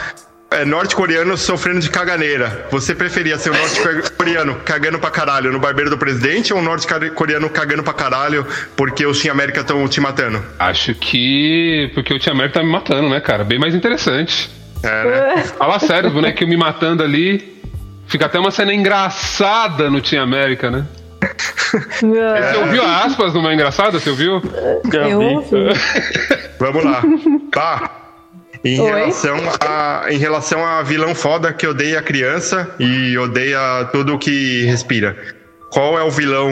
é, norte-coreanos sofrendo de caganeira, você preferia ser um norte-coreano cagando pra caralho no barbeiro do presidente ou um norte-coreano cagando pra caralho porque os Team América estão te matando? Acho que. Porque o Tia América tá me matando, né, cara? Bem mais interessante. É, né? Fala sério, os bonequinhos me matando ali. Fica até uma cena engraçada no Team América, né? Você ouviu a aspas numa engraçada? Você ouviu? Eu ouvi. Vamos lá. Tá. Em Oi? relação, a, em relação a vilão foda que odeia criança e odeia tudo que respira. Qual é o vilão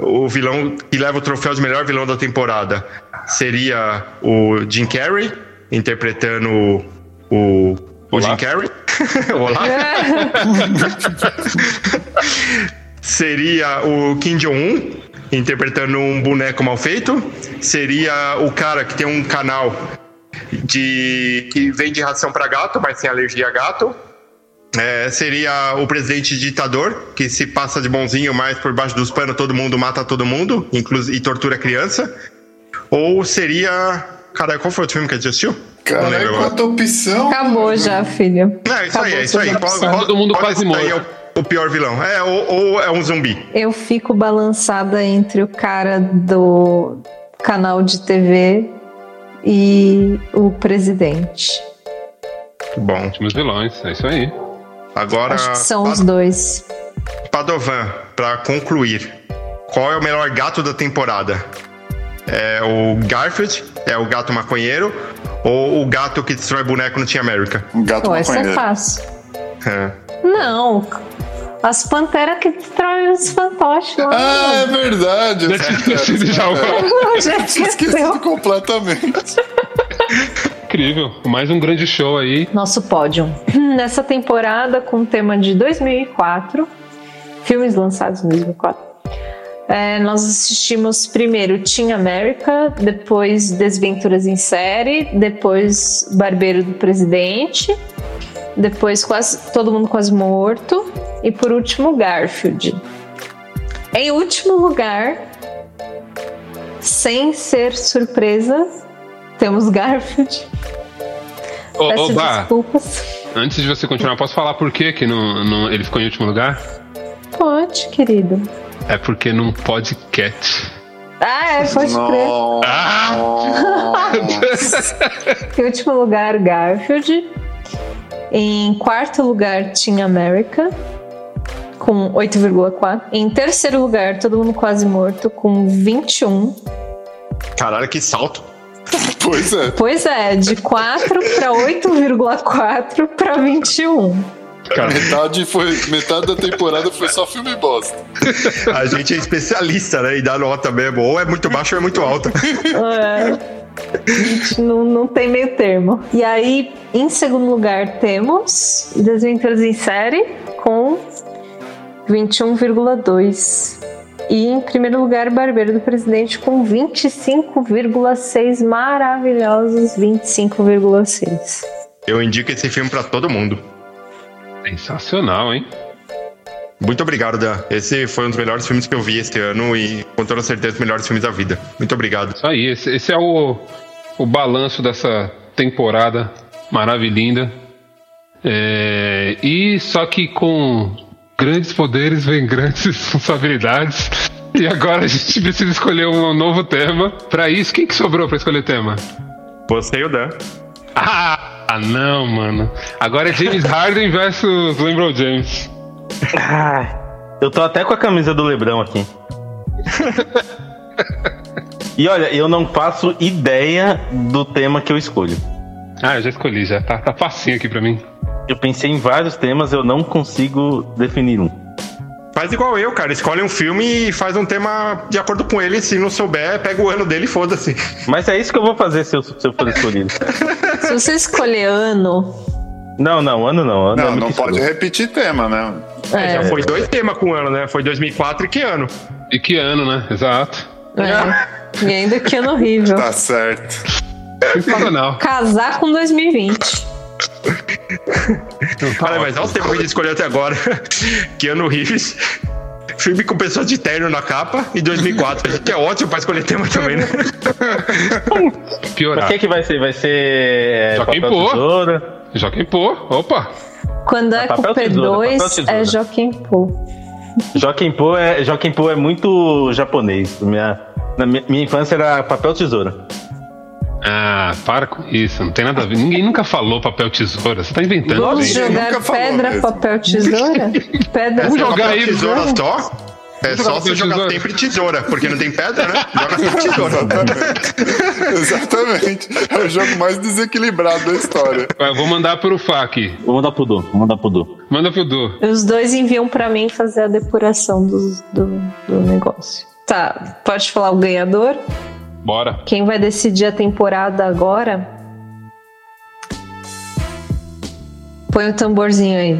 o vilão que leva o troféu de melhor vilão da temporada? Seria o Jim Carrey interpretando o, o, o Jim Carrey? Olá. Seria o Kim Jong-un interpretando um boneco mal feito. Seria o cara que tem um canal de que vende ração para gato, mas sem alergia a gato. É, seria o presidente ditador, que se passa de bonzinho, mas por baixo dos panos todo mundo mata todo mundo, inclusive e tortura criança. Ou seria. Cara, qual foi o filme que a gente assistiu? Não Cara, lembro agora. quanta opção. Acabou já, filho. Não, é isso aí, Acabou é isso aí. qual- Todo mundo quase morto. É o, o pior vilão. É, ou, ou é um zumbi. Eu fico balançada entre o cara do canal de TV e o presidente. Bom, Últimos vilões, é isso aí. agora. Acho que são Pa- os dois. Padovan, pra concluir. Qual é o melhor gato da temporada? É o Garfield? É o gato maconheiro? Ou o gato que destrói boneco no Team America? Um gato Pô, essa é maconheiro. fácil. É. Não, as panteras que destroem os fantoches lá. Ah, é verdade. Já tinha esquecido já o- Não, já Tinha esquecido esqueceu. completamente. Incrível. Mais um grande show aí. Nosso pódio. Nessa temporada, com o tema de 2004, filmes lançados em 2004, é, nós assistimos primeiro Team America, depois Desventuras em Série, depois Barbeiro do Presidente, depois quase Todo Mundo Quase Morto e por último Garfield. Em último lugar, sem ser surpresa, temos Garfield. Peço ô Bah, desculpas. antes de você continuar, posso falar por que, que não, não- ele ficou em último lugar? Pode, querido. É porque não pode cat. Ah, é, pode crer. Em último lugar, Garfield. Em quarto lugar, Team America, com 8,4. Em terceiro lugar, Todo Mundo Quase Morto, com 21. Caralho, que salto. Pois é. Pois é, de 4 para 8,4 para 21. Cara, Metade, foi, metade da temporada foi só filme bosta. a gente é especialista, né? E dá nota mesmo. Ou é muito baixo ou é muito alta. É. A gente não, não tem meio termo. E aí, em segundo lugar, temos Desventuras em Série com 21,2. E em primeiro lugar, Barbeiro do Presidente com 25,6. Maravilhosos 25,6. Eu indico esse filme pra todo mundo. Sensacional, hein? Muito obrigado, Dan. Esse foi um dos melhores filmes que eu vi este ano e com toda certeza os melhores filmes da vida. Muito obrigado. Isso aí, esse, esse é o, o balanço dessa temporada maravilhinda. É, e só que com grandes poderes vem grandes responsabilidades. E agora a gente precisa escolher um novo tema. Pra isso, quem que sobrou pra escolher tema? Você e o Dan. Ah, não, mano. Agora é James Harden versus LeBron James. Ai, eu tô até com a camisa do Lebrão aqui. e olha, eu não faço ideia do tema que eu escolho. Ah, eu já escolhi, já. Tá, tá facinho aqui pra mim. Eu pensei em vários temas, eu não consigo definir um. Faz igual eu, cara. Escolhe um filme e faz um tema de acordo com ele. Se não souber, pega o ano dele e foda-se. Mas é isso que eu vou fazer se eu, se eu for escolhido. Se você escolher ano, Não, não, ano não. Ano é Não, muito não pode escroto. repetir tema, né? É, já é, foi dois temas com ano, né? Foi 2004 e que ano? E que ano, né? Exato. é. E ainda que ano horrível. Tá certo. Sensacional. Casar com 2020. Olha, mas olha o tema que a gente escolheu até agora. Keanu Reeves. Filme com pessoas de terno na capa e 2004. A gente é ótimo pra escolher tema também, né? Mas Piorar. o que, que vai ser? Vai ser. é, Joaquim papel Pô. tesoura? Joaquim Pô. Opa. Quando é com papel, tesoura, papel, P2, tesoura. é Joaquim Pô. Joaquim Pô é, Joaquim Pô é muito japonês. Minha, na minha, minha infância era papel tesoura. Ah, para com isso, não tem nada a ver. Ninguém nunca falou papel tesoura. Você tá inventando. Vamos gente. jogar nunca pedra, papel, tesoura? Pedra, Vamos jogar aí, tesoura vamos. só? É só você jogar tesoura. sempre tesoura, porque não tem pedra, né? Joga sempre tesoura. Exatamente. É o jogo mais desequilibrado da história. Eu vou mandar pro Fá aqui. Vou mandar pro Du, vou mandar pro Du. Manda pro Du. Os dois enviam pra mim fazer a depuração dos- do, do negócio. Tá, pode falar o ganhador? Bora. Quem vai decidir a temporada agora? Põe o tamborzinho aí.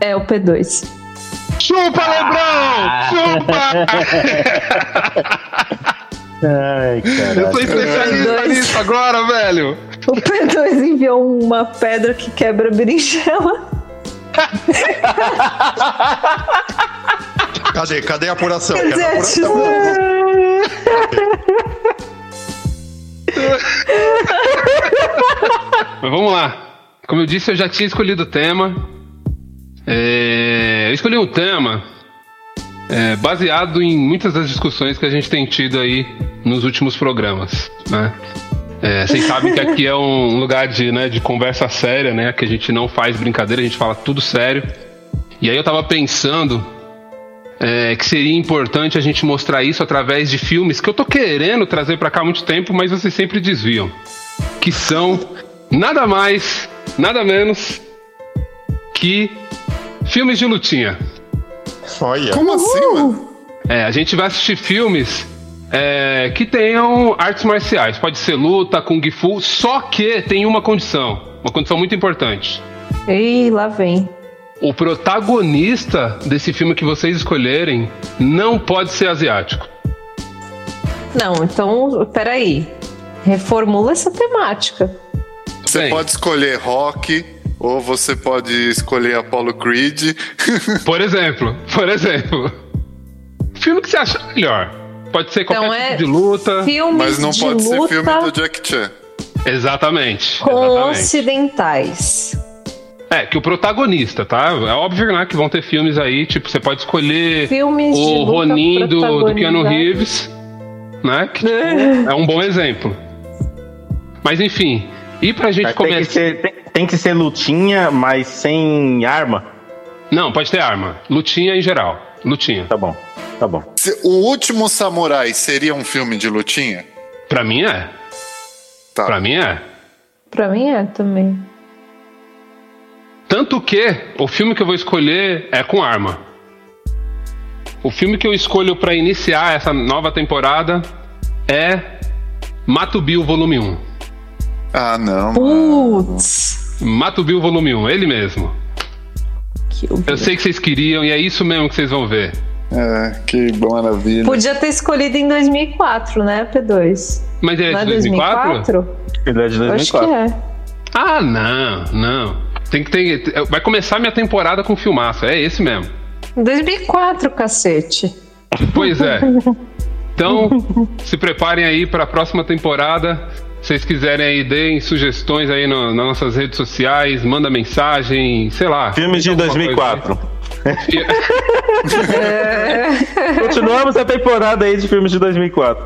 É o P2. Chupa, Lebrão! Chupa! Ai, Eu cara. sou especialista nisso agora, velho. O P2 enviou uma pedra que quebra berinjela. Cadê? Cadê a apuração? Quero a apuração. Mas vamos lá. Como eu disse, eu já tinha escolhido o tema. É, Eu escolhi um tema é, baseado em muitas das discussões que a gente tem tido aí nos últimos programas, né? É, vocês sabem que aqui é um lugar de, né, de conversa séria, né? Que a gente não faz brincadeira, a gente fala tudo sério. E aí eu tava pensando é, que seria importante a gente mostrar isso através de filmes que eu tô querendo trazer pra cá há muito tempo, mas vocês sempre desviam. Que são nada mais, nada menos que filmes de lutinha. Olha. Como assim, mano? É, a gente vai assistir filmes é, que tenham artes marciais. Pode ser luta, kung fu, só que tem uma condição. Uma condição muito importante. Ih, lá vem. O protagonista desse filme que vocês escolherem não pode ser asiático. Não, então, peraí. Reformula essa temática. Você Bem. pode escolher rock, ou você pode escolher Apollo Creed. Por exemplo, por exemplo. Filme que você acha melhor. Pode ser qualquer Então tipo é de luta. Mas não de pode ser filme do Jack Chan. Exatamente. com exatamente. ocidentais. É, que o protagonista, tá? É óbvio, né, que vão ter filmes aí, tipo, você pode escolher Filmes o Ronin do, do Keanu. Reeves, né? Que tipo, é um bom exemplo. Mas enfim, e pra gente começar. tem, tem que ser lutinha, mas sem arma. Não, pode ter arma. Lutinha em geral. Lutinha. Tá bom, tá bom. Se- O Último Samurai seria um filme de lutinha? Pra mim é. Tá. Pra mim é. Pra mim é também. Tanto que o filme que eu vou escolher é com arma. O filme que eu escolho pra iniciar essa nova temporada é Mato Bill Volume 1. Ah, não. Putz. Mato Bill Volume 1, ele mesmo. Que Eu sei que vocês queriam e é isso mesmo que vocês vão ver. É, que maravilha. Podia ter escolhido em 2004, né, P2? Mas é Não é de 2004? 2004? Ele é de Eu acho que 2004. é. Ah, não, não. Tem que ter. Vai começar minha temporada com filmaço, é esse mesmo. 2004, cacete. Pois é. Então, se preparem aí para a próxima temporada. Se vocês quiserem aí, deem sugestões aí no- nas nossas redes sociais, manda mensagem, sei lá. Filmes de Alguma 2004. coisa aí. Continuamos a temporada aí de filmes de 2004.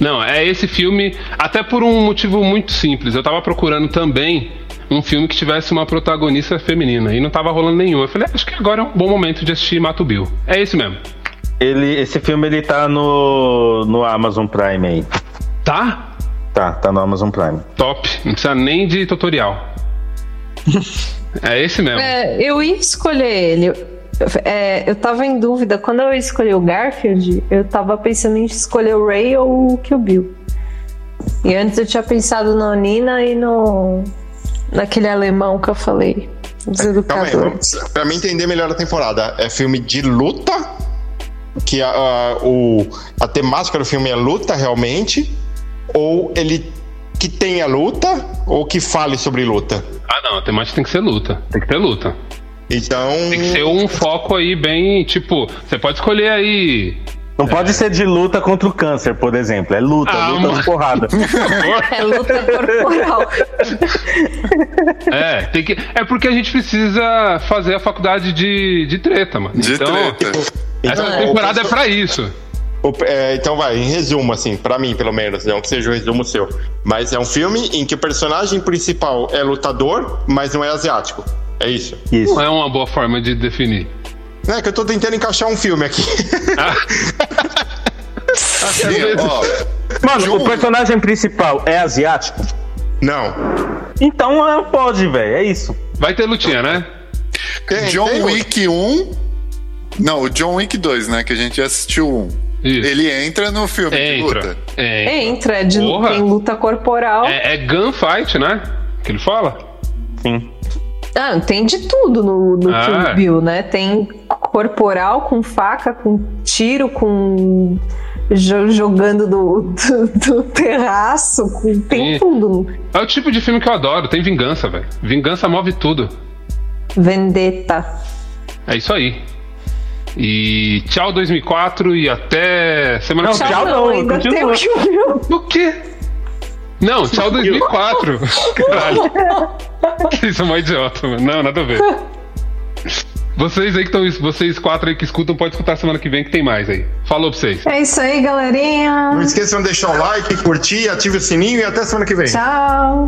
Não, é esse filme, até por um motivo muito simples. Eu tava procurando também um filme que tivesse uma protagonista feminina e não tava rolando nenhum. Eu falei, "Ah, acho que agora é um bom momento de assistir Mato Bill. É esse mesmo. Ele, esse filme ele tá no, no Amazon Prime aí. Tá? Tá, tá no Amazon Prime. Top. Não precisa nem de tutorial. é esse mesmo. É, eu ia escolher ele. É, eu tava em dúvida. Quando eu escolhi o Garfield, eu tava pensando em escolher o Ray ou o Kill Bill. E antes eu tinha pensado no Nina e no. naquele alemão que eu falei. Os Calma aí, educadores. vamos, pra mim entender melhor a temporada, é filme de luta, que a, a- o, a temática do filme é luta realmente, ou ele que tenha luta, ou que fale sobre luta. Ah, não, a temática tem que ser luta. Tem que ter luta. Então. Tem que ser um foco aí bem, tipo, você pode escolher aí Não pode ser de luta contra o câncer, por exemplo. É luta, Ah, luta de porrada. É luta corporal. É, tem que, é porque a gente precisa fazer a faculdade de, de treta, mano. De então, treta. essa Então, temporada é pra isso. É, então vai, em resumo, assim, pra mim, pelo menos, não que seja o resumo seu. Mas é um filme em que o personagem principal é lutador, mas não é asiático. É isso. Isso. Não é uma boa forma de definir. É que eu tô tentando encaixar um filme aqui. Assim, ó, Mano, o personagem principal é asiático? não. Então é, pode, velho. É isso. Vai ter lutinha, né? Tem- John tem- Wick 1. Não, o John Wick 2, né? Que a gente já assistiu um. Isso. Ele entra no filme de Entra. luta. Entra. Entra, é de, Porra. tem luta corporal. É, é gunfight, né? Que ele fala? Sim. Ah, tem de tudo no, no Ah. Kill Bill, né? Tem corporal com faca, com tiro, com jo- jogando do, do, do terraço, com, tem Sim. tudo. É o tipo de filme que eu adoro. Tem vingança, velho. Vingança move tudo. Vendetta. É isso aí. E tchau 2004 e até semana que vem. tchau. não, ainda continua. tem o Kill Bill. O quê? Não, tchau 2004. Caralho. Que isso é uma idiota, mano. Não, nada a ver. Vocês aí que estão. Vocês quatro aí que escutam, pode escutar semana que vem que tem mais aí. Falou pra vocês. É isso aí, galerinha. Não esqueçam de deixar o like, curtir, ative o sininho e até semana que vem. Tchau.